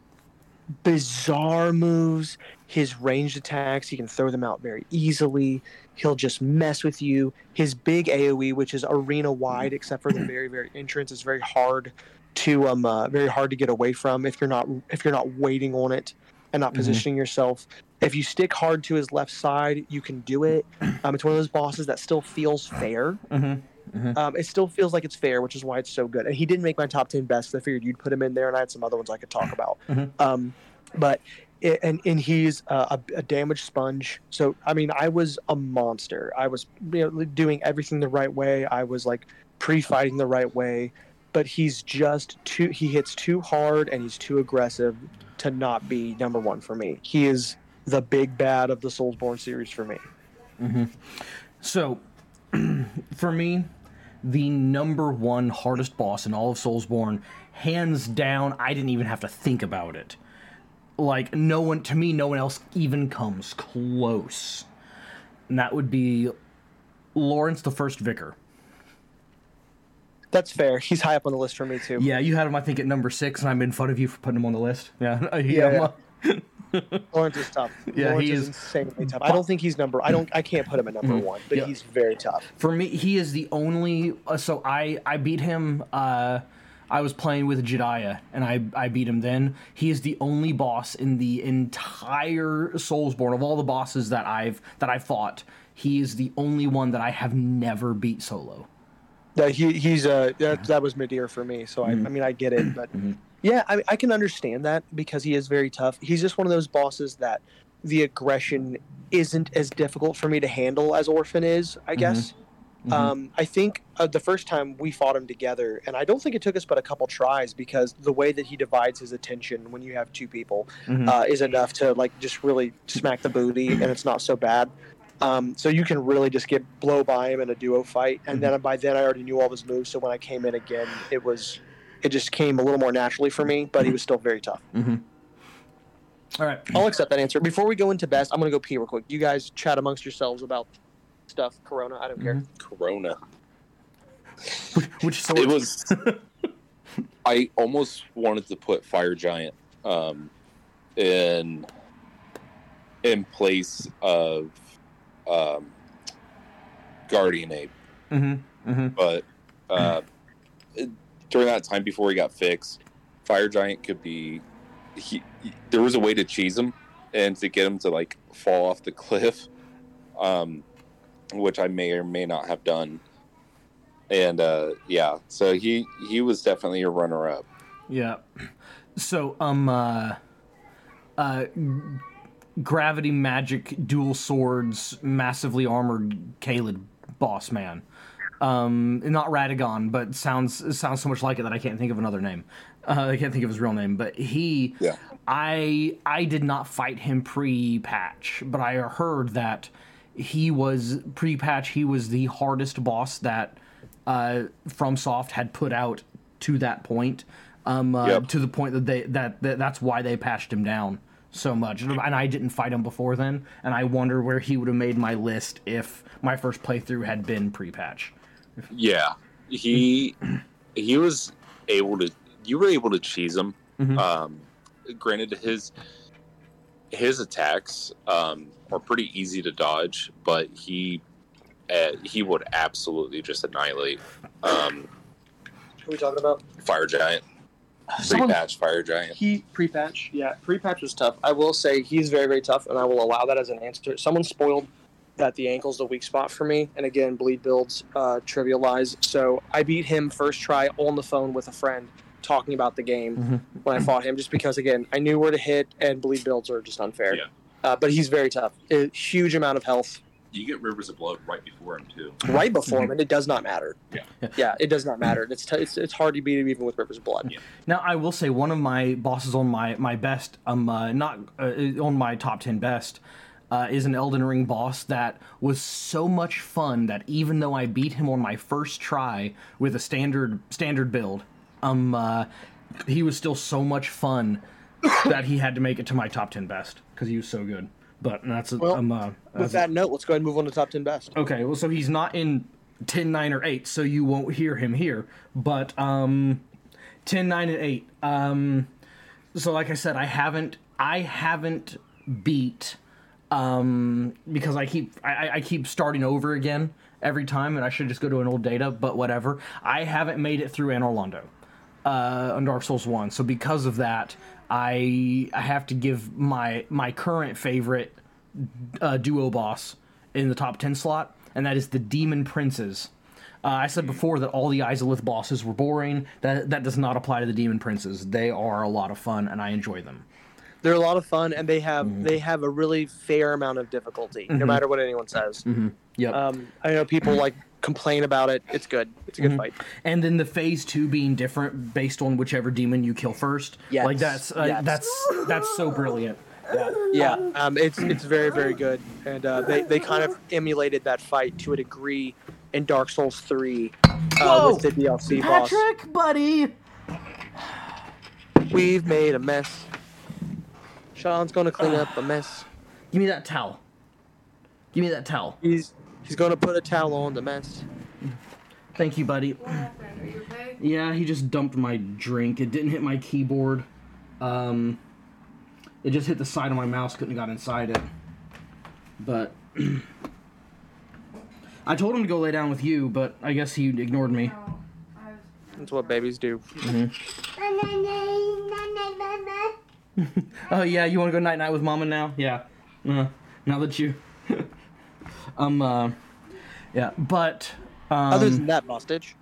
bizarre moves. His ranged attacks, he can throw them out very easily. He'll just mess with you. His big AOE, which is arena wide, except for the very, very entrance, is very hard to um uh, very hard to get away from if you're not if you're not waiting on it and not Mhm. positioning yourself. If you stick hard to his left side, you can do it. Um, it's one of those bosses that still feels fair. Mhm. Um, it still feels like it's fair, which is why it's so good. And he didn't make my top ten best. I figured you'd put him in there, and I had some other ones I could talk about. Mhm. Um, but and and he's a, a damage sponge. So I mean, I was a monster. I was you know, doing everything the right way. I was like pre-fighting the right way, but he's just too. He hits too hard and he's too aggressive to not be number one for me. He is the big bad of the Soulsborne series for me. Mm-hmm. So, for me, the number one hardest boss in all of Soulsborne, hands down, I didn't even have to think about it. Like, no one, to me, no one else even comes close. And that would be Laurence the First Vicar. That's fair. He's high up on the list for me too. Yeah, you had him, I think, at number six, and I made fun of you for putting him on the list. Yeah, Yeah, Laurence is tough. Yeah, Laurence he is is- insanely tough. I don't think he's number. I don't. I can't put him at number one, but Yeah. he's very tough. For me, he is the only. Uh, so I I beat him. Uh, I was playing with Jediah, and I I beat him. Then he is the only boss in the entire Soulsborne of all the bosses that I've that I fought. He is the only one that I have never beat solo. Yeah, he he's uh that, that was Midir for me. So I, mm-hmm. I mean I get it, but mm-hmm. yeah, I I can understand that because he is very tough. He's just one of those bosses that the aggression isn't as difficult for me to handle as Orphan is. I mm-hmm. guess. Um, I think uh, the first time we fought him together, and I don't think it took us but a couple tries because the way that he divides his attention when you have two people Mhm. uh, is enough to like just really smack the booty, and it's not so bad. Um, so you can really just get blow by him in a duo fight, and then by then I already knew all his moves. So when I came in again, it was it just came a little more naturally for me, but he was still very tough. All right. I'll accept that answer. Before we go into best, I'm gonna go pee real quick. You guys chat amongst yourselves about stuff. Corona, I don't care. Corona. Which sword? It was. I almost wanted to put Fire Giant um, in in place of um, Guardian Ape, Mm-hmm. Mm-hmm. but uh, it- during that time before he got fixed, Fire Giant could be. He, he- there was a way to cheese him and to get him to like fall off the cliff, um, which I may or may not have done. And uh, yeah, so he he was definitely a runner up. Yeah. So, um, uh, uh, gravity magic dual swords, massively armored Kaled boss man. Um, not Radagon, but sounds sounds so much like it that I can't think of another name. Uh, I can't think of his real name, but he, Yeah. I I did not fight him pre-patch, but I heard that he was pre-patch. He was the hardest boss that uh, FromSoft had put out to that point. Um, uh, Yep. to the point that they that, that that's why they patched him down so much. And I didn't fight him before then, and I wonder where he would have made my list if my first playthrough had been pre-patch. Yeah, he he was able to. You were able to cheese him. Mhm. Um, granted, his his attacks um, are pretty easy to dodge, but he uh, he would absolutely just annihilate um, What are we talking about? Fire Giant. Pre-patch Fire Giant. He pre-patch, yeah, pre-patch was tough. I will say he's very, very tough, and I will allow that as an answer. Someone spoiled that the ankle's the weak spot for me, and again, bleed builds uh, trivialize. So I beat him first try on the phone with a friend, talking about the game Mhm. when I fought him, just because again I knew where to hit, and bleed builds are just unfair. Yeah. Uh, but he's very tough. A huge amount of health You get Rivers of Blood right before him too. right before him, and it does not matter. Yeah. yeah, it does not matter. It's t- it's, it's hard to beat him even with Rivers of Blood. Yeah. Now I will say one of my bosses on my my best um uh, not uh, on my top ten best uh, is an Elden Ring boss that was so much fun that even though I beat him on my first try with a standard standard build, um uh, he was still so much fun that he had to make it to my top ten best because he was so good. But that's Well, um uh, With that note, let's go ahead and move on to top ten best. Okay, well, so he's not in 10, 9, or 8, so you won't hear him here. But um, 10, 9, and 8. Um, so, like I said, I haven't, I haven't beat um, because I keep, I, I keep starting over again every time, and I should just go to an old data. But whatever, I haven't made it through Anor Londo uh, on Dark Souls One. So because of that, I I have to give my my current favorite uh, duo boss in the top ten slot, and that is the Demon Princes. Uh, I said before that all the Izalith bosses were boring. That that does not apply to the Demon Princes. They are a lot of fun, and I enjoy them. They're a lot of fun, and they have Mhm. they have a really fair amount of difficulty, no Mhm. matter what anyone says. hmm Yep. Um, I know people like complain about it. It's good. It's a good Mhm. fight. and then the phase two being different based on whichever demon you kill first. Yes, Like that's uh, yes. that's that's so brilliant. Yeah. Yeah, um, it's it's very very good, and uh, they they kind of emulated that fight to a degree in Dark Souls three uh, Whoa! with the DLC boss. Patrick, buddy. We've made a mess. Sean's gonna clean up a mess. Give me that towel. Give me that towel. He's he's gonna put a towel on the mess. Thank you, buddy. What happened? Are you okay? Yeah, he just dumped my drink. It didn't hit my keyboard. Um, it just hit the side of my mouse. Couldn't have got inside it. But I told him to go lay down with you, but I guess he ignored me. No. I was, That's what babies do. Oh yeah, you want to go night night with mama now? Yeah. Uh, now that you, um, uh, yeah, but um, Other than that, hostage.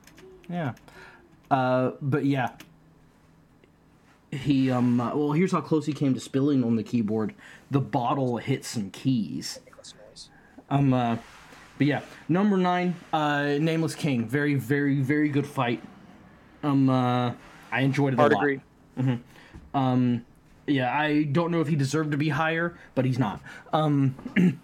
Yeah. Uh, but yeah. He um uh, well here's how close he came to spilling on the keyboard. The bottle hit some keys. Um uh but yeah, number 9 uh Nameless King. Very very very good fight. Um uh I enjoyed it Hard a lot. agree. Um yeah, I don't know if he deserved to be higher, but he's not. Um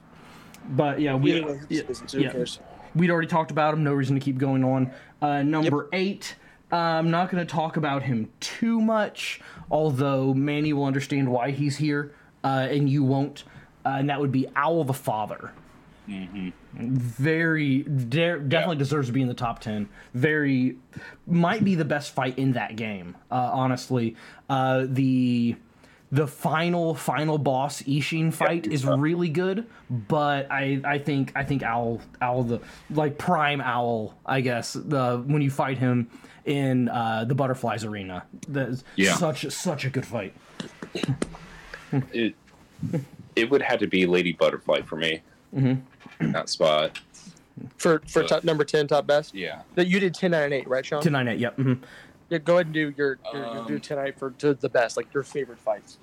but yeah, we yeah, Who yeah. cares? We'd already talked about him. No reason to keep going on. Uh, number eight. uh, I'm not going to talk about him too much, although Manny will understand why he's here, uh, and you won't. Uh, and that would be Owl the Father. Mhm. Very, de- definitely deserves to be in the top ten. Very, might be the best fight in that game. Uh, honestly, uh, the the final final boss Isshin fight is really good, but I I think I think Owl Owl the like prime Owl I guess the when you fight him in uh, the Butterflies Arena that's Yeah. such such a good fight. It it would have to be Lady Butterfly for me. Mm-hmm. That spot. For for top, number ten, top best. Yeah. That you did ten nine and eight, right, Sean? Ten nine eight yep. mhm. Yeah, go ahead and do your, your, your do tonight for to the best, like your favorite fights.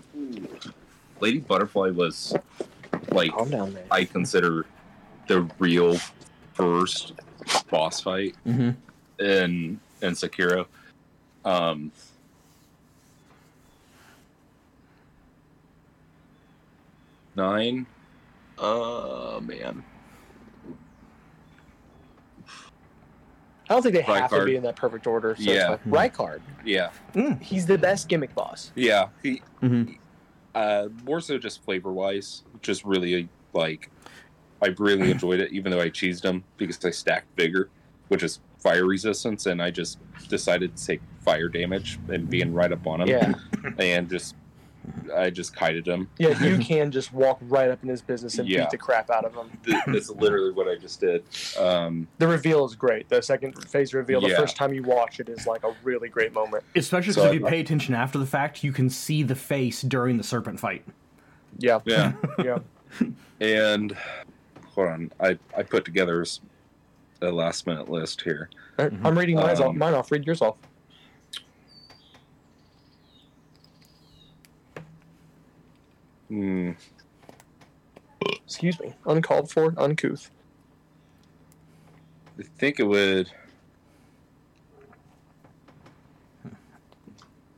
Lady Butterfly was like Calm down, man. I consider the real first boss fight Mhm. in in Sekiro. Um, nine. Uh man, I don't think they have to be in that perfect order. So Yeah. it's fine. Rykard, yeah, he's the best gimmick boss. yeah. He, Mhm. uh, more so just flavor wise, which just really like I really enjoyed it, even though I cheesed him because I stacked vigor, which is fire resistance, and I just decided to take fire damage and being right up on him. Yeah, and just I just kited him. yeah, you can just walk right up in his business and Yeah. beat the crap out of him. That's literally what I just did. Um, The reveal is great. The second phase reveal, the first time you watch it, is like a really great moment. Especially because I- if you pay attention after the fact, you can see the face during the serpent fight. Yeah, yeah, yeah. and hold on, I I put together a last minute list here. I'm reading mine, off, Um, mine off. Read yours off. Hmm. Excuse me. Uncalled for, uncouth. I think it would.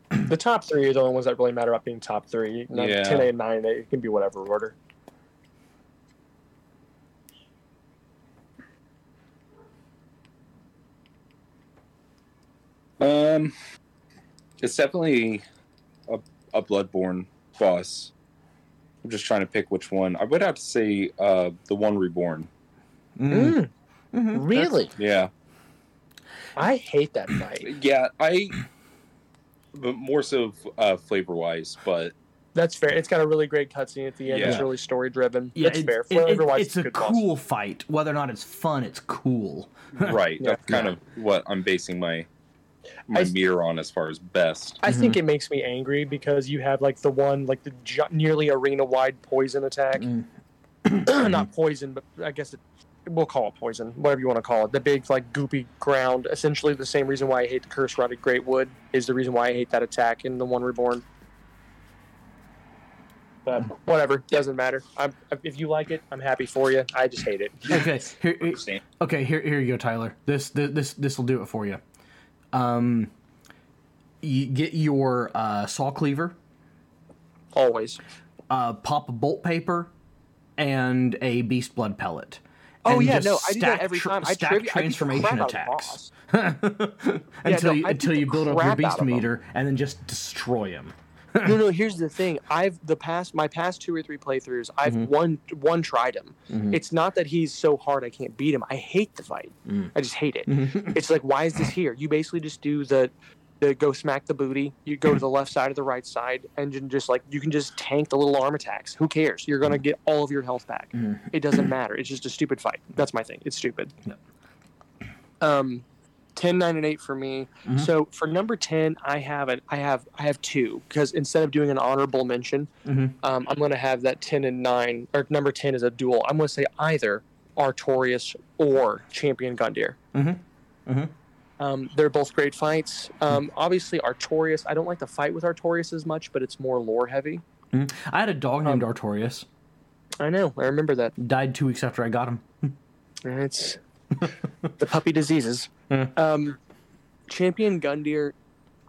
The top three are the only ones that really matter about being top three. Not Yeah. 10, 8, and 9, 8. It can be whatever order. Um, it's definitely a a Bloodborne boss. I'm just trying to pick which one. I would have to say uh, the one reborn. Mm. Mhm. Really? Yeah, I hate that fight. yeah. I, but more so uh, flavor wise, but That's fair. It's got a really great cutscene at the end. It's really story driven. Yeah, That's it's, fair. it- it- Flavor-wise, it's a good boss. cool fight. Whether or not it's fun, it's cool. right. Yeah. That's kind of what I'm basing my my I- meter on as far as best. I think it makes me angry because you have like the one like the gi- nearly arena wide poison attack. Mm. Not poison, but I guess it, we'll call it poison, whatever you want to call it. The big like goopy ground. Essentially, the same reason why I hate the Curse Rotted Greatwood is the reason why I hate that attack in the one reborn. But whatever, doesn't matter. I'm, if you like it, I'm happy for you. I just hate it. Okay, here, here- okay, here, here you go, Tyler. This, this, this, this will do it for you. Um, you get your uh, saw cleaver, Always. uh, pop a bolt paper, and a beast blood pellet. Oh yeah, no, I do that every time. I stack I transformation of attacks until no, you, until you build up your beast meter and then just destroy him. No, no. Here's the thing. I've the past my past two or three playthroughs. I've Mhm. one one tried him. Mhm. It's not that he's so hard I can't beat him. I hate the fight. Mm. I just hate it. It's like why is this here? You basically just do the the go smack the booty. You go to the left side or the right side, and just like you can just tank the little arm attacks. Who cares? You're gonna get all of your health back. Mhm. It doesn't matter. It's just a stupid fight. That's my thing. It's stupid. Yeah. Um, 10, 9, and 8 for me. Mhm. So for number 10, I have an I have I have two because instead of doing an honorable mention, Mhm. um, I'm gonna have that 10 and 9 or number 10 is a duel. I'm gonna say either Artorias or Champion Gundyr. Mhm. Mhm. Um, they're both great fights. Um, obviously, Artorias. I don't like to fight with Artorias as much, but it's more lore heavy. I had a dog named Um, Artorias. I know. I remember that. Died two weeks after I got him. It's the puppy diseases. Um, Champion Gundyr.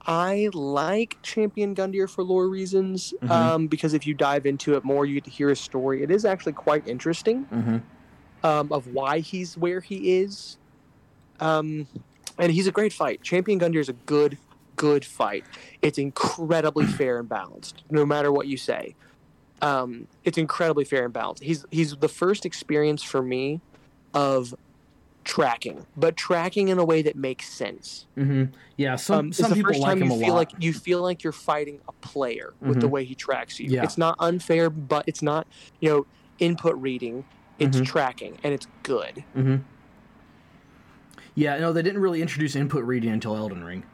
I like Champion Gundyr for lore reasons. Mhm. Um, because if you dive into it more, you get to hear his story. It is actually quite interesting. Mm-hmm. um, of why he's where he is. Um, and he's a great fight. Champion Gundyr is a good, good fight. It's incredibly fair and balanced, no matter what you say. Um, it's incredibly fair and balanced. He's he's the first experience for me of tracking, but tracking in a way that makes sense. Mm-hmm. Yeah, some Um, some the people first like time him you a feel lot. like you feel like you're fighting a player with the Mhm. way he tracks you. Yeah. It's not unfair, but it's not you know input reading. It's Mhm. tracking, and it's good. mm-hmm. Yeah, no, they didn't really introduce input reading until Elden Ring.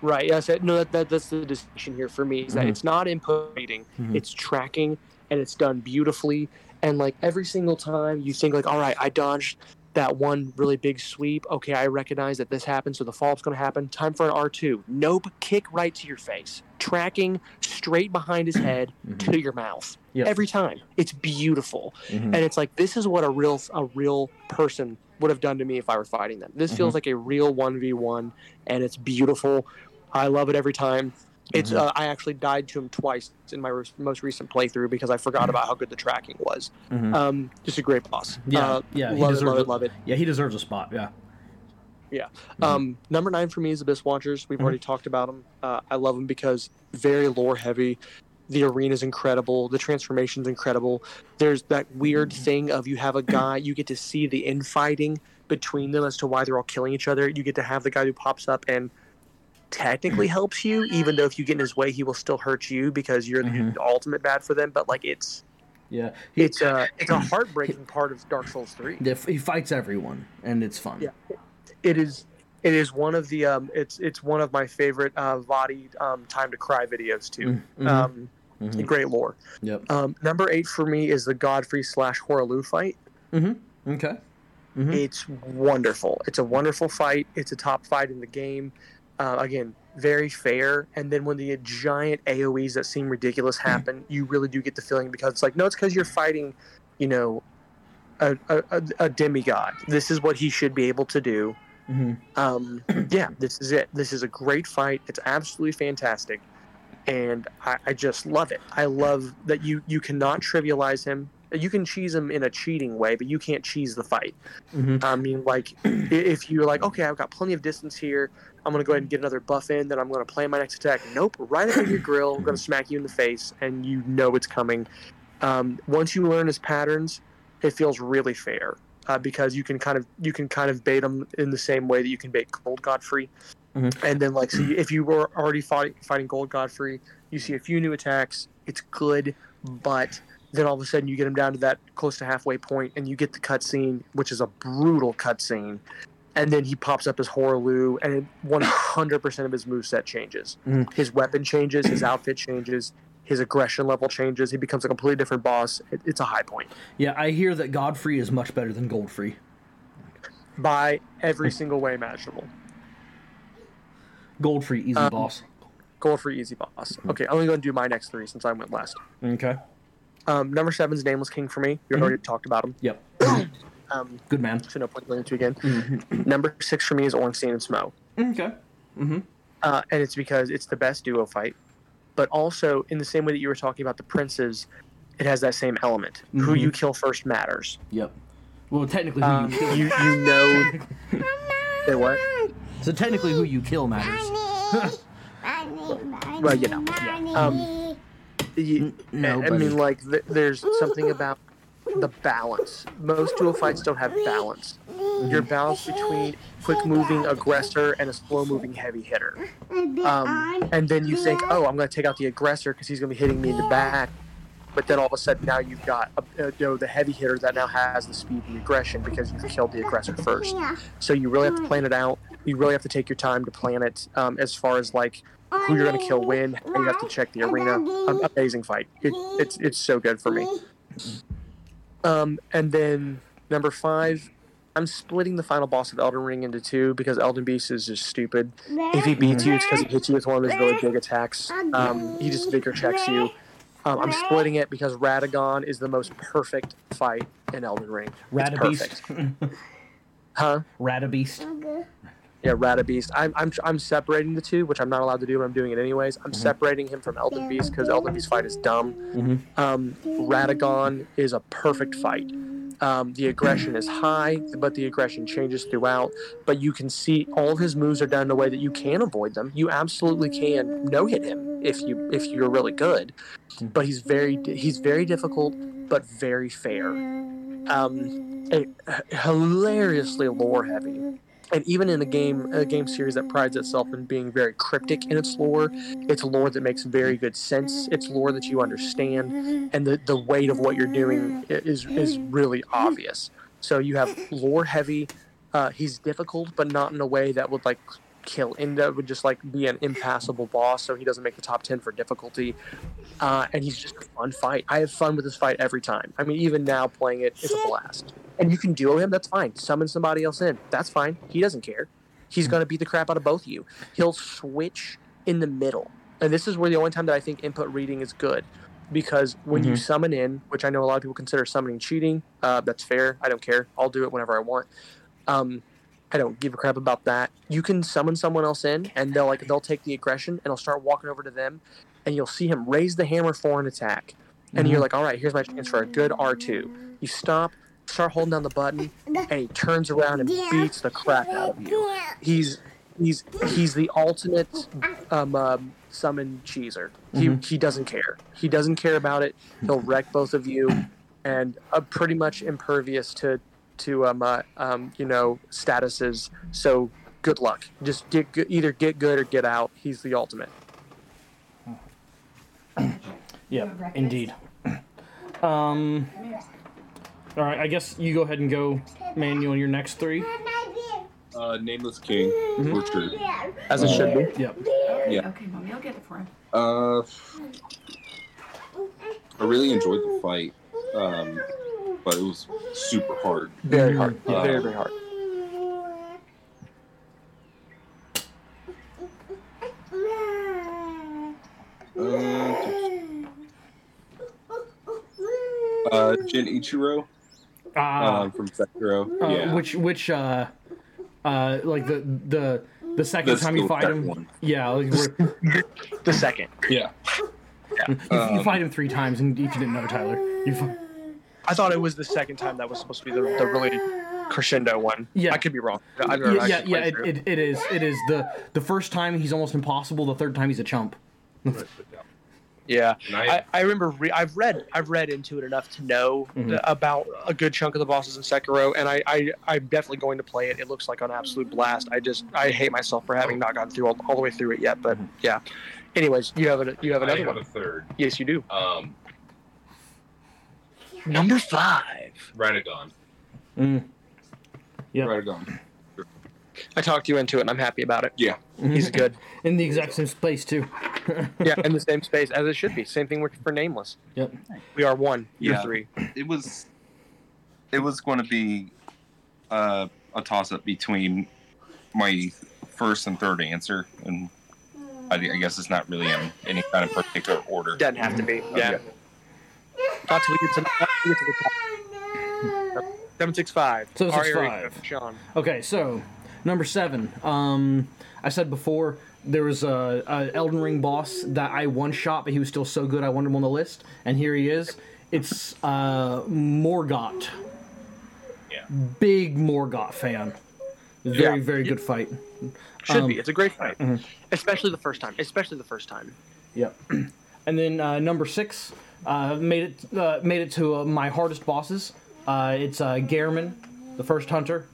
Right. Yes. that- No. That, that that's the distinction here for me is that Mhm. it's not input reading. Mhm. It's tracking, and it's done beautifully. And like every single time, you think like, all right, I dodged that one really big sweep. Okay, I recognize that this happened, so the fall up's going to happen. Time for an R two. Nope. Kick right to your face. Tracking straight behind his head Mhm. to your mouth. Yep. Every time. It's beautiful Mhm. and it's like this is what a real a real person would have done to me if I were fighting them. This feels like a real one v one, and it's beautiful. I love it every time. It's Mhm. uh, I actually died to him twice in my re- most recent playthrough because I forgot about how good the tracking was. Mhm. Um, just a great boss. Yeah, uh, yeah, he love it, deserves love it. it, love it. Yeah, he deserves a spot. Yeah. Mhm. Um, number nine for me is Abyss Watchers. We've Mhm. already talked about them. Uh, I love them because very lore heavy. The arena is incredible. The transformation's incredible. There's that weird Mm-hmm. thing of you have a guy, you get to see the infighting between them as to why they're all killing each other. You get to have the guy who pops up and technically helps you, even though if you get in his way, he will still hurt you because you're Mhm. the ultimate bad for them. But like it's Yeah. He, it's a it's a heartbreaking part of Dark Souls three. he fights everyone, and it's fun. Yeah. it is it is one of the um it's it's one of my favorite uh Vaati um time to cry videos too. Mhm. Um Mhm. great lore. Yep. Um number 8 for me is the Godfrey slash Hoarah Loux fight. Okay. Mhm. It's wonderful. It's a wonderful fight. It's a top fight in the game. Uh, again, very fair. And then when the giant AoEs that seem ridiculous happen, you really do get the feeling because it's like, no, it's because you're fighting, you know, a, a, a- demigod. This is what he should be able to do. Mhm. um, yeah, this is it. This is a great fight. It's absolutely fantastic, and I, I just love it. I love that you you cannot trivialize him. You can cheese him in a cheating way, but you can't cheese the fight. Mhm. I mean, like if you're like, okay, I've got plenty of distance here. I'm gonna go ahead and get another buff in. Then I'm gonna plan my next attack. Nope, right under your grill. I'm gonna smack you in the face, and you know it's coming. Um, once you learn his patterns, it feels really fair uh, because you can kind of you can kind of bait him in the same way that you can bait Gold Godfrey. Mhm. And then like so you, if you were already fight, fighting Gold Godfrey, you see a few new attacks. It's good, but then all of a sudden you get him down to that close to halfway point, and you get the cutscene, which is a brutal cutscene. And then he pops up as Hoarah Loux, and 100% of his moveset changes. Mhm. His weapon changes, his outfit changes, his aggression level changes. He becomes a completely different boss. It, it's a high point. Yeah, I hear that Godfrey is much better than Goldfrey. by every single way imaginable. Goldfrey, easy Um, boss. Gold for easy boss. Okay, I'm going to go and do my next three since I went last. Okay. Um, number seven's Nameless King for me. We Mhm. already talked about him. Yep. Um, Good man. so no point going into again. Mhm. Number six for me is Ornstein and Smough. Okay. Mm-hmm. uh, and it's because it's the best duo fight. But also, in the same way that you were talking about the princes, it has that same element. Who Mhm. you kill first matters. Yep. Well, technically, who Um, you kill. you you know. Say what? so technically, who you kill matters. Well, you know, Um, You, No, I mean, like th- there's something about the balance. Most duo fights don't have balance. Your balance between quick moving aggressor and a slow moving heavy hitter. Um, and then you think, oh, I'm going to take out the aggressor because he's going to be hitting me in the back. But then all of a sudden, now you've got a, you know, the heavy hitter that now has the speed and aggression because you've killed the aggressor first. So you really have to plan it out. You really have to take your time to plan it um, as far as like who you're going to kill when. And you have to check the arena. Um, amazing fight. It, it's it's so good for me. Um, and then number five, I'm splitting the final boss of Elden Ring into two because Elden Beast is just stupid. If he beats you, it's because he hits you with one of his really big attacks. Um, he just vigor checks you. Um, I'm splitting it because Radagon is the most perfect fight in Elden Ring. Radabeast. Huh? Radabeast. Yeah, Radabeast. I'm, I'm I'm separating the two, which I'm not allowed to do, but I'm doing it anyways. I'm separating him from Elden Beast because Elden Beast fight is dumb. Mhm. Um, Radagon is a perfect fight. Um, the aggression is high, but the aggression changes throughout. But you can see all of his moves are done in a way that you can avoid them. You absolutely can no hit him if you if you're really good. But he's very he's very difficult, but very fair. Um, a, hilariously lore heavy and even in a game a game series that prides itself in being very cryptic in its lore it's lore that makes very good sense. It's lore that you understand and the, the weight of what you're doing is is really obvious. So you have lore heavy uh, he's difficult but not in a way that would like kill and that would just like be an impassable boss so he doesn't make the top 10 for difficulty. Uh, and he's just a fun fight. I have fun with this fight every time. I mean even now playing it it's a blast. And you can duo him that's fine. Summon somebody else in that's fine. He doesn't care. He's going to beat the crap out of both of you. He'll switch in the middle. And this is where the only time that i think input reading is good because when you Mhm. summon in which i know a lot of people consider summoning cheating uh, that's fair. I don't care. I'll do it whenever i want. Um, i don't give a crap about that you can summon someone else in and they'll like they'll take the aggression and they'll start walking over to them and you'll see him raise the hammer for an attack and you're like all right here's my chance for a good r2 you stop start holding down the button and he turns around and beats the crap out of you he's he's he's the ultimate um, um, summon cheeser. He Mhm. he doesn't care. He doesn't care about it. He'll wreck both of you, and uh, pretty much impervious to to um, uh, um you know statuses. So good luck. Just get good, either get good or get out. He's the ultimate. Yeah, indeed. Um. All right, I guess you go ahead and go, Manuel, your next three. Uh, Nameless King, Mhm. for sure. As it should be. Yep. Yeah. Okay, mommy, I'll get it for him. Uh, I really enjoyed the fight, um, but it was super hard. Very hard. Yeah. Very very hard. Uh, uh, Genichiro Ah. um, from Sekiro. uh, yeah. Which which uh, uh, like the the the second The time you fight him. one. Yeah, like The second. yeah. You, you Um, fight him three times, and if you didn't know, Tyler, you. Fi- I thought it was the second time that was supposed to be the, the really crescendo one. Yeah. I could be wrong. I've never yeah, yeah, actually yeah played it, it, it is. It is the the first time he's almost impossible. The third time he's a chump. Yeah. I, I, I remember re- I've read I've read into it enough to know Mhm. th- about a good chunk of the bosses in Sekiro, and I, I I'm definitely going to play it. It looks like an absolute blast. I just I hate myself for having not gotten through all, all the way through it yet. But yeah. Anyways, you have a, you have I another have one. a third. Yes, you do. Um, Number five. Radagon. Mm. Yep. Radagon. I talked you into it, and I'm happy about it. Yeah. He's good. in the exact same space too. yeah, in the same space as it should be. Same thing with- for Nameless. Yep. We are one. You're Yeah. three. it was it was going to be uh, a toss up between my first and third answer, and I, I guess it's not really in any kind of particular order. Doesn't have to be. Yeah. Okay. We to, not till we get to the top. Seven six five. Our six, five. Sean. Okay, so number seven. Um, I said before there was a, a Elden Ring boss that I one shot, but he was still so good I wanted him on the list, and here he is. It's uh, Morgott. Yeah. Big Morgott fan. Very Yeah. very good fight. Should Um, be. It's a great fight, mhm. especially the first time. Especially the first time. Yep. And then uh, number six uh, made it uh, made it to uh, my hardest bosses. Uh, it's uh, Gehrman, the first hunter.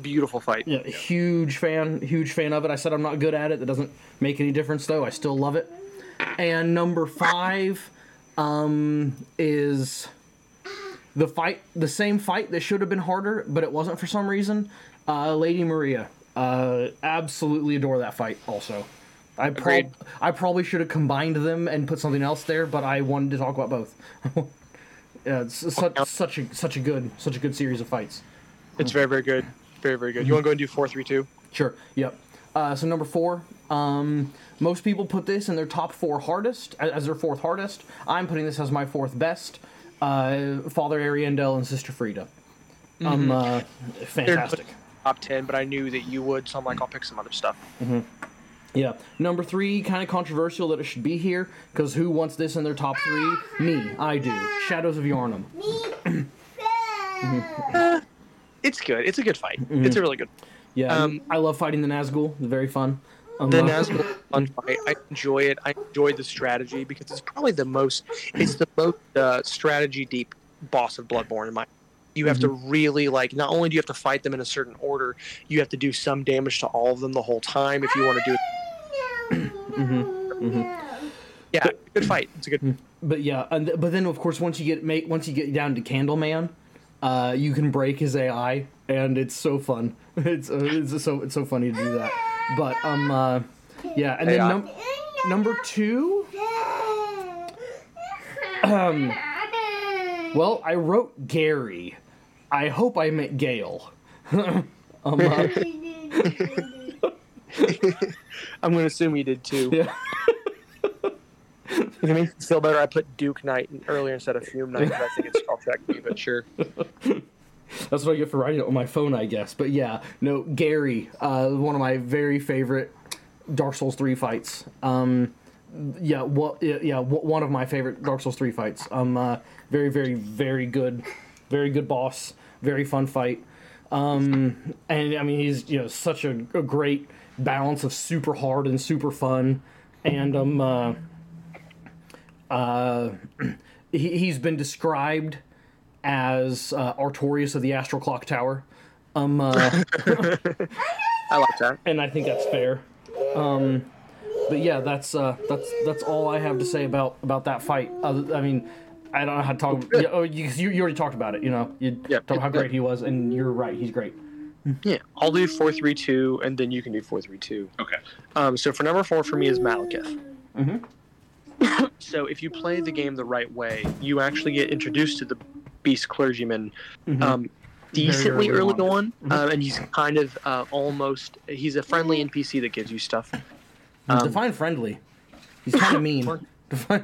Beautiful fight. Yeah, huge fan, huge fan of it. I said I'm not good at it. That doesn't make any difference though. I still love it. And number five um, is the fight, the same fight that should have been harder, but it wasn't for some reason. Uh, Lady Maria, uh, absolutely adore that fight. Also, I prob- I probably should have combined them and put something else there, but I wanted to talk about both. yeah, it's such such a such a good such a good series of fights. It's very very good. Very very good. You want to go and do four three two? Sure. Yep. Uh, so number four, um, most people put this in their top four hardest as their fourth hardest. I'm putting this as my fourth best. Uh, Father Ariandel and Sister Friede. Um, uh, fantastic. Top ten, but I knew that you would, so I'm like, I'll pick some other stuff. Yeah. Number three, kind of controversial that it should be here because who wants this in their top three? Me. I do. Shadows of Yharnam. It's good. It's a good fight. It's a really good. Yeah. Um, I love fighting the Nazgul. It's very fun. Um, The uh, Nazgul fun fight. I enjoy it. I enjoy the strategy because it's probably the most. It's the most uh, strategy deep boss of Bloodborne in my. You have to really like. Not only do you have to fight them in a certain order, you have to do some damage to all of them the whole time if you want to do. Yeah, good fight. It's a good. but yeah, and th- but then of course once you get make once you get down to Candleman, uh, you can break his AI, and it's so fun. It's uh, it's so it's so funny to do that. But um, uh, yeah, and then AI. num- number two. Um, well, I wrote Gary. I hope I meant Gael. um, uh, I'm going to assume you did too. yeah. If it makes you feel better, I put Duke Knight earlier instead of Fume Knight. I think it's spell checked me, but sure. That's what I get for writing it on my phone, I guess. But yeah, no, Gary, uh, one of my very favorite Dark Souls three fights. Um, yeah, what? Yeah, yeah, one of my favorite Dark Souls three fights. Um, uh, very, very, very good, very good boss. Very fun fight. Um, and I mean, he's you know such a, a great balance of super hard and super fun, and um, uh, uh, he, he's been described as uh, Artorias of the Astral Clock Tower. Um, uh, I like that. and I think that's fair. Um, but yeah, that's uh, that's that's all I have to say about about that fight. Other, I mean, I don't know how to talk. Yeah, oh, you, you already talked about it. You know, you Yeah, talked about how great he was, and you're right. He's great. Yeah, I'll do four three two, and then you can do four three two. Okay. Um, so for number four for me is Maliketh. Mhm. so if you play the game the right way, you actually get introduced to the beast clergyman Mhm. um, decently early early on. on, uh, and he's kind of uh, almost he's a friendly NPC that gives you stuff. Um, Define friendly. He's kind of mean.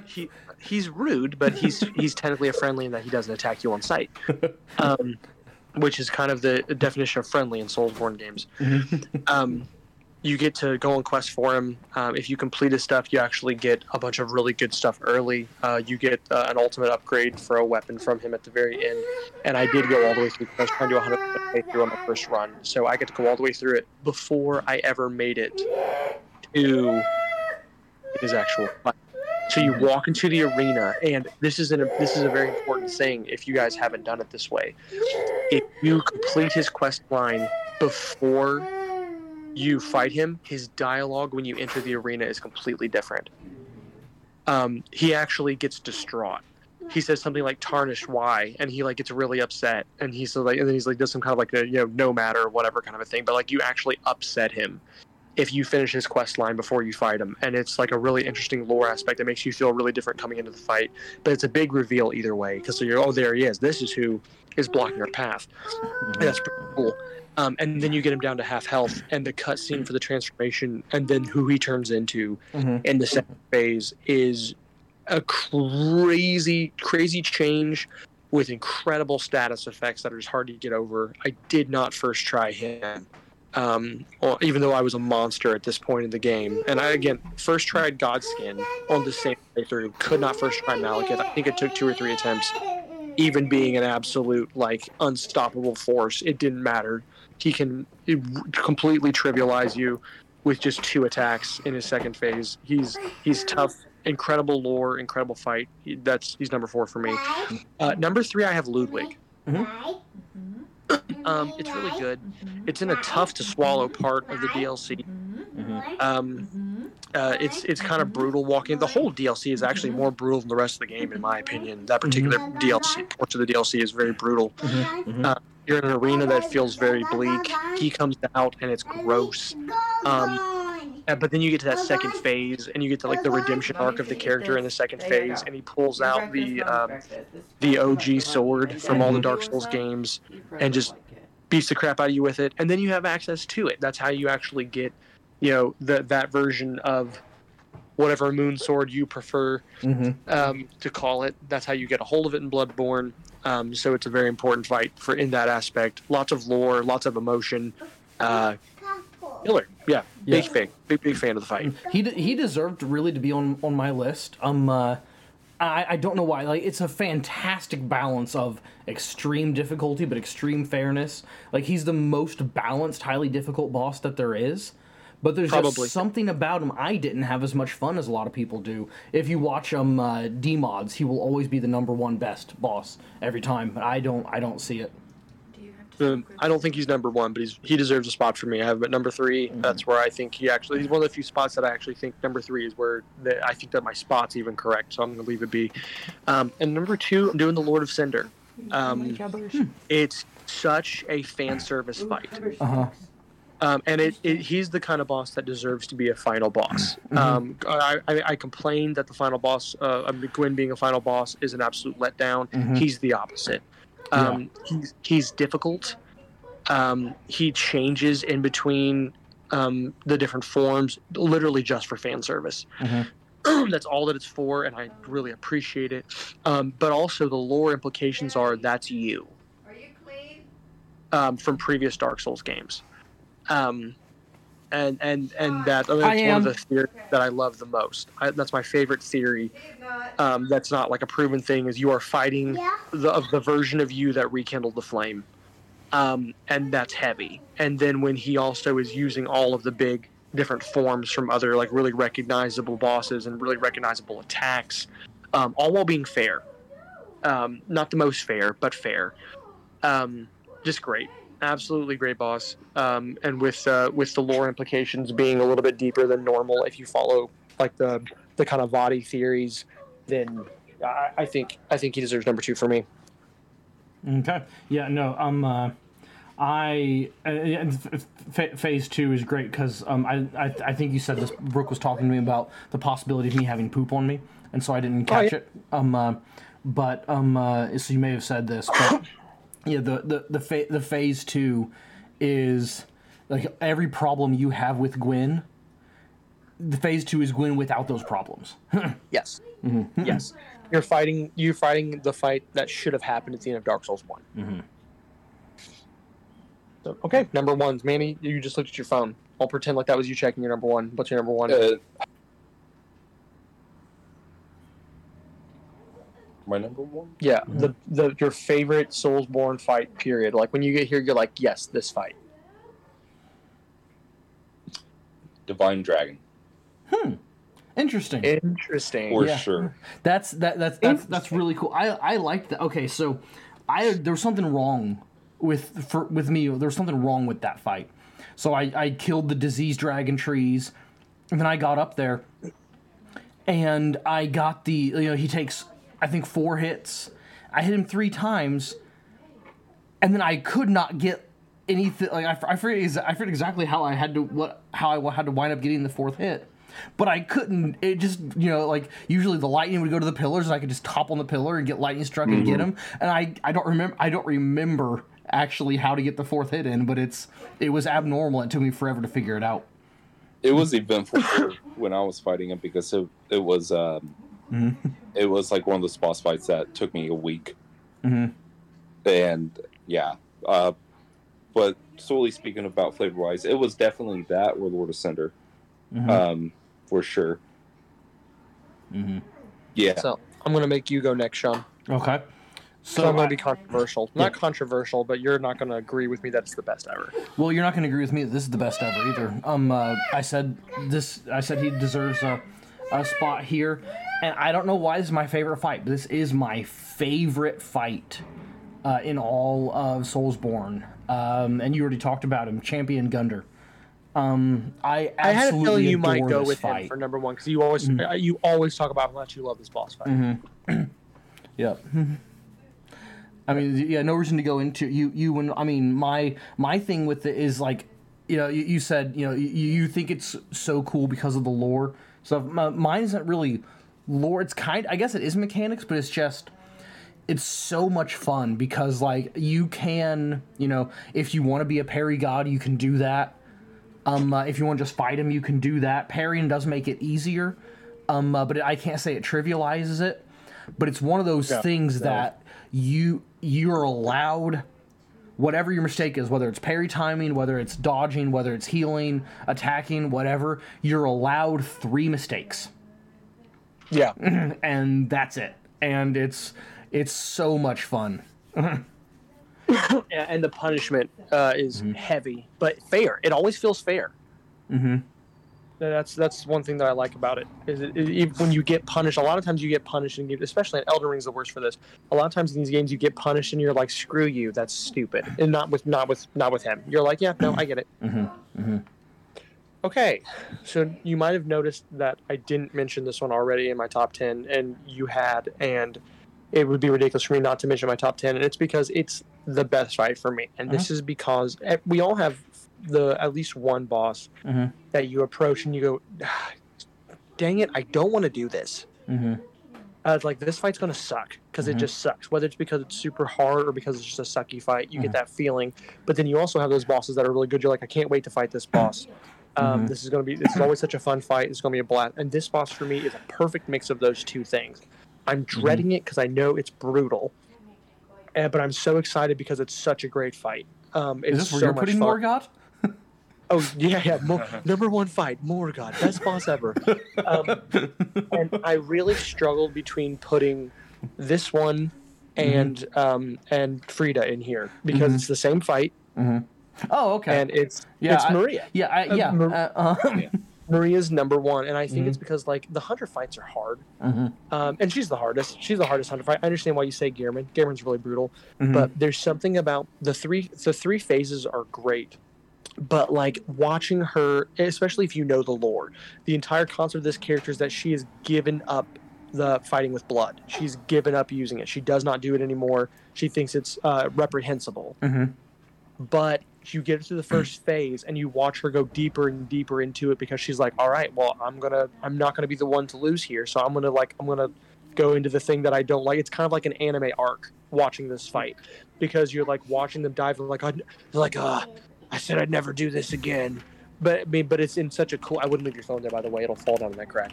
He he's rude, but he's he's technically a friendly in that he doesn't attack you on sight, um, which is kind of the definition of friendly in Soulsborne games. um, you get to go on quest for him. Um, if you complete his stuff, you actually get a bunch of really good stuff early. Uh, you get uh, an ultimate upgrade for a weapon from him at the very end. And I did go all the way through. I was trying to do 100 playthrough on my first run, so I get to go all the way through it before I ever made it to his actual fight. So you walk into the arena, and this is an this is a very important thing. If you guys haven't done it this way, if you complete his quest line before you fight him, his dialogue when you enter the arena is completely different. Um, he actually gets distraught. He says something like "tarnished why," and he like gets really upset, and he's like, and then he's like does some kind of like a you know no matter whatever kind of a thing. But like you actually upset him if you finish his quest line before you fight him, and it's like a really interesting lore aspect that makes you feel really different coming into the fight. But it's a big reveal either way because so you're oh there he is. This is who is blocking our path. And that's pretty cool. Um, and then you get him down to half health, and the cutscene for the transformation, and then who he turns into Mhm. in the second phase is a crazy, crazy change with incredible status effects that are just hard to get over. I did not first try him, um, or, even though I was a monster at this point in the game. And I again first tried Godskin on the same playthrough. Could not first try Maliketh. I think it took two or three attempts. Even being an absolute like unstoppable force, it didn't matter. He can completely trivialize you with just two attacks in his second phase. He's he's tough, incredible lore, incredible fight. He, that's he's number four for me. Uh, number three, I have Ludwig. Um, it's really good. It's in a tough to swallow part of the DLC. Um, uh, it's it's kind of brutal walking. The whole DLC is actually more brutal than the rest of the game, in my opinion. That particular DLC, parts of the DLC, is very brutal. Uh, you're in an arena that feels very bleak. He comes out and it's gross. Um, uh, but then you get to that second phase, and you get to like the redemption arc of the character in the second phase, and he pulls out the um, the OG sword from all the Dark Souls games, and just beats the crap out of you with it, and then you have access to it. That's how you actually get, you know, the, that version of whatever moon sword you prefer Mm-hmm. um, to call it. That's how you get a hold of it in Bloodborne. Um, so it's a very important fight for in that aspect. Lots of lore, lots of emotion. Uh, killer, yeah, big Yeah. fan, big big fan of the fight. He de- he deserved really to be on on my list. Um, uh, I I don't know why. Like it's a fantastic balance of extreme difficulty but extreme fairness. Like he's the most balanced, highly difficult boss that there is. But there's Probably. just something about him I didn't have as much fun as a lot of people do. If you watch him uh, D mods, he will always be the number one best boss every time. But I don't I don't see it. Do you have to Um, I don't think he's number one, but he's he deserves a spot for me. I have him at number 3 That's where I think he actually he's one of the few spots that I actually think number three is where the, I think that my spot's even correct. So I'm going to leave it be. Um, and number two, I'm doing the Lord of Cinder. Um, it's such a fan service fight. Uh huh. Um, and it, it, he's the kind of boss that deserves to be a final boss. Um, I, I, I complained that the final boss, uh, Gwyn being a final boss, is an absolute letdown. Mhm. He's the opposite. Um, he's, he's difficult. Um, he changes in between um, the different forms, literally just for fan service. Mhm. that's all that it's for, and I really appreciate it. Um, but also, the lore implications are that's you Are you clean? um, from previous Dark Souls games. Um, and and and that I mean, I that's one of the theories that I love the most. I, that's my favorite theory. Um, that's not like a proven thing. Is you are fighting Yeah. the of the version of you that rekindled the flame, um, and that's heavy. And then when he also is using all of the big different forms from other like really recognizable bosses and really recognizable attacks, um, all while being fair. Um, not the most fair, but fair. Um, just great, absolutely great boss. Um, and with uh, with the lore implications being a little bit deeper than normal, if you follow like the the kind of Vaati theories, then I, I think I think he deserves number two for me. Okay. Yeah. No. Um. Uh, I uh, f- phase two is great because um I, I I think you said this. Brooke was talking to me about the possibility of me having poop on me, and so I didn't catch yeah. it. Um. Uh, but um. Uh, so you may have said this, but yeah. The the the fa- the phase two is like every problem you have with Gwyn. The phase two is Gwyn without those problems. Yes, yes. You're fighting. You're fighting the fight that should have happened at the end of Dark Souls one. Mhm. So, okay, number ones, Manny. You just looked at your phone. I'll pretend like that was you checking your number one. What's your number one? Uh, my number one. yeah, the the your favorite Soulsborne fight. Period. Like when you get here, you're like, yes, this fight. Divine Dragon, Hmm. Interesting. Interesting. for Yeah. sure. That's that that's that's that's really cool. I I like that. Okay, so I there was something wrong with for with me. There was something wrong with that fight. So I I killed the disease dragon trees, and then I got up there, and I got the you know he takes I think four hits. I hit him three times, and then I could not get anything. Like I, I forget I forget exactly how I had to what how I had to wind up getting the fourth hit. But I couldn't. It just you know like usually the lightning would go to the pillars and I could just top on the pillar and get lightning struck and get him. And I I don't remember I don't remember actually how to get the fourth hit in. But it's it was abnormal. It took me forever to figure it out. It was eventful when I was fighting him because it it was um, It was like one of those boss fights that took me a week. Mhm. And yeah, uh, but solely speaking about flavor wise, it was definitely that or Lord of Cinder, Mhm. um, for sure. Mhm. Yeah, So I'm gonna make you go next, Sean. Okay. So So I'm gonna I- be controversial. Not controversial, but you're not gonna agree with me that it's the best ever. Well, you're not going to agree with me that this is the best ever either. Um, uh, I said this. I said he deserves a, a spot here, and I don't know why this is my favorite fight. But this is my favorite fight uh, in all of Soulsborne. Um, and you already talked about him, Champion Gundyr. Um, I I had a absolutely feeling you might go with fight. Mm-hmm. him for number one because you always uh, you always talk about how much you love this boss fight. Yep. I mean, yeah, no reason to go into you. You when I mean, my my thing with it is like, you know, you, you said you know you, you think it's so cool because of the lore. So my, mine isn't really lore. It's kind. I guess it is mechanics, but it's just it's so much fun because like you can you know if you want to be a parry god you can do that um uh, if you want to just fight him you can do that parrying does make it easier um uh, but i can't say it trivializes it but it's one of those Yeah, things no. that you you're allowed whatever your mistake is whether it's parry timing whether it's dodging whether it's healing attacking whatever you're allowed three mistakes Yeah, and that's it and it's it's so much fun Yeah, and the punishment uh, is Mm-hmm. heavy but fair. It always feels fair. mm-hmm That's that's one thing that I like about it. Is it, it, when you get punished? A lot of times you get punished in games, especially in Elden Ring's the worst for this. A lot of times in these games you get punished and you're like, "Screw you, that's stupid." And not with not with not with him. You're like, "Yeah, no, I get it." Mhm, mhm. Okay, so you might have noticed that I didn't mention this one already in my top ten, and you had, and it would be ridiculous for me not to mention my top ten, and it's because it's the best fight for me, and this is because eh, we all have the at least one boss Mhm. that you approach and you go, "Ah, "Dang it, I don't want to do this." Mhm. Uh, it's like this fight's gonna suck because it just sucks. Whether it's because it's super hard or because it's just a sucky fight, you get that feeling. But then you also have those bosses that are really good. You're like, I can't wait to fight this boss. Um, This is gonna be. This is always such a fun fight. It's gonna be a blast. And this boss for me is a perfect mix of those two things. I'm dreading it because I know it's brutal, uh, but I'm so excited because it's such a great fight. Um, it's Is this where so you're putting fun. Morgott? Oh yeah, yeah. Mo- number one fight, Morgott, best boss ever. Um, and I really struggled between putting this one and um, and Friede in here because it's the same fight Oh, okay. and it's Yeah, it's I- Maria. yeah, I, uh, yeah. Mar- uh, um, Maria's number one, and I think Mm-hmm. it's because like the hunter fights are hard, mhm. um, and she's the hardest. She's the hardest hunter fight. I understand why you say Gehrman. Gehrman's really brutal, Mhm. but there's something about the three. The three phases are great, but like watching her, especially if you know the lore, the entire concept of this character is that she has given up the fighting with blood. She's given up using it. She does not do it anymore. She thinks it's uh, reprehensible. Mhm. But you get to the first phase and you watch her go deeper and deeper into it because she's like, all right, well, I'm gonna, I'm not gonna be the one to lose here. So I'm gonna like, I'm gonna go into the thing that I don't like. It's kind of like an anime arc watching this fight because you're like watching them dive and like, I'd, they're like, ah, I said I'd never do this again. But I mean, but it's in such a cool. I wouldn't leave your phone there, by the way. It'll fall down in that crack.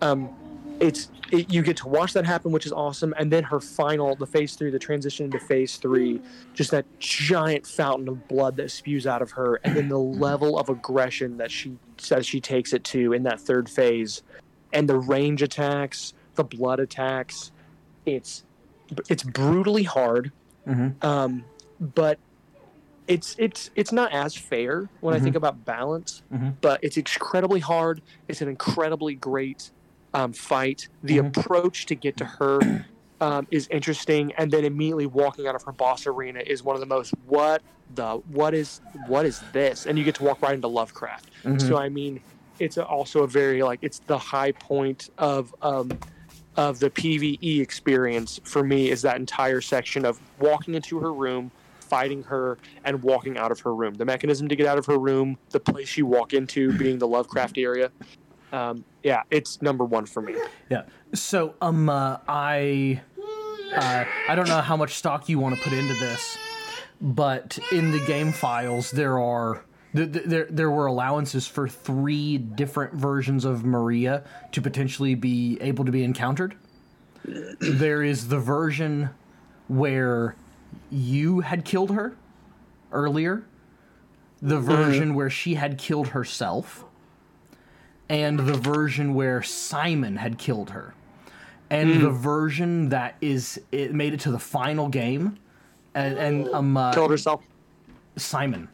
Um, it's it, you get to watch that happen, which is awesome. And then her final, the phase three, the transition into phase three, just that giant fountain of blood that spews out of her, and then the level of aggression that she says she takes it to in that third phase, and the range attacks, the blood attacks. It's it's brutally hard, Mhm. um, but it's it's it's not as fair when I think about balance. Mhm. But it's incredibly hard. It's an incredibly great um, fight. The Mhm. approach to get to her um, is interesting, and then immediately walking out of her boss arena is one of the most what the what is what is this? And you get to walk right into Lovecraft. So I mean, it's also a very like it's the high point of um, of the PVE experience for me is that entire section of walking into her room, fighting her, and walking out of her room. The mechanism to get out of her room, the place you walk into being the Lovecraft area. Um, yeah, it's number one for me. Yeah. So, um, uh, I, uh, I don't know how much stock you want to put into this, but in the game files there are th- th- there there were allowances for three different versions of Maria to potentially be able to be encountered. There is the version where you had killed her earlier, the version where she had killed herself, and the version where Simon had killed her. And the version that is it made it to the final game and, and um uh, Killed herself. Simon.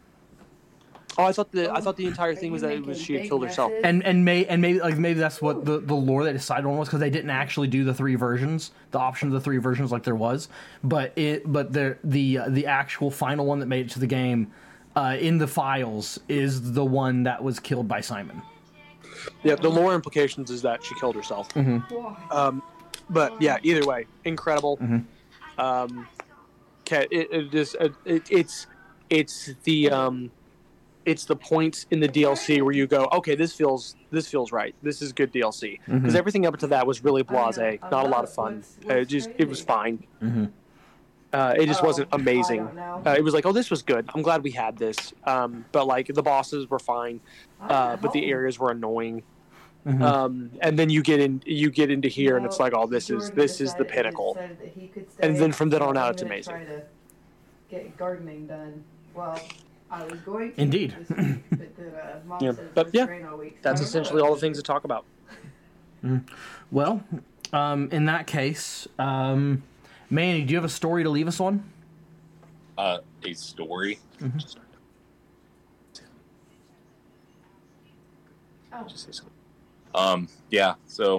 Oh, I thought the I thought the entire thing was that it was she had killed herself. and and may and maybe like maybe that's what the the lore they decided on was because they didn't actually do the three versions, the option of the three versions like there was, but it but the the uh, the actual final one that made it to the game, uh, in the files is the one that was killed by Simon. Yeah, the lore implications is that she killed herself. Why? Um, but yeah, either way, incredible. Mhm. Um, it, it just it, it, it's it's the um, it's the points in the DLC where you go, okay, this feels this feels right. This is good DLC because Mhm. everything up to that was really blasé, I not a lot of fun. What's- Uh, it what's just it was fine. Mm-hmm. Uh, it just Oh, wasn't amazing. Uh, it was like, oh, this was good. I'm glad we had this. Um, but like the bosses were fine, uh, but the areas were annoying. Mhm. Um, and then you get in, you get into here, and it's like, oh, this is this is the pinnacle. decided that he could And then from then on out, it's amazing. Try to get gardening done. Well, I was going to Indeed. this week, but then uh, mom Yeah, said but yeah, rain all week, so That's I know essentially all the things to talk about. Well, um, in that case, um, Manny, do you have a story to leave us on? Uh, a story. Oh. Um, yeah. So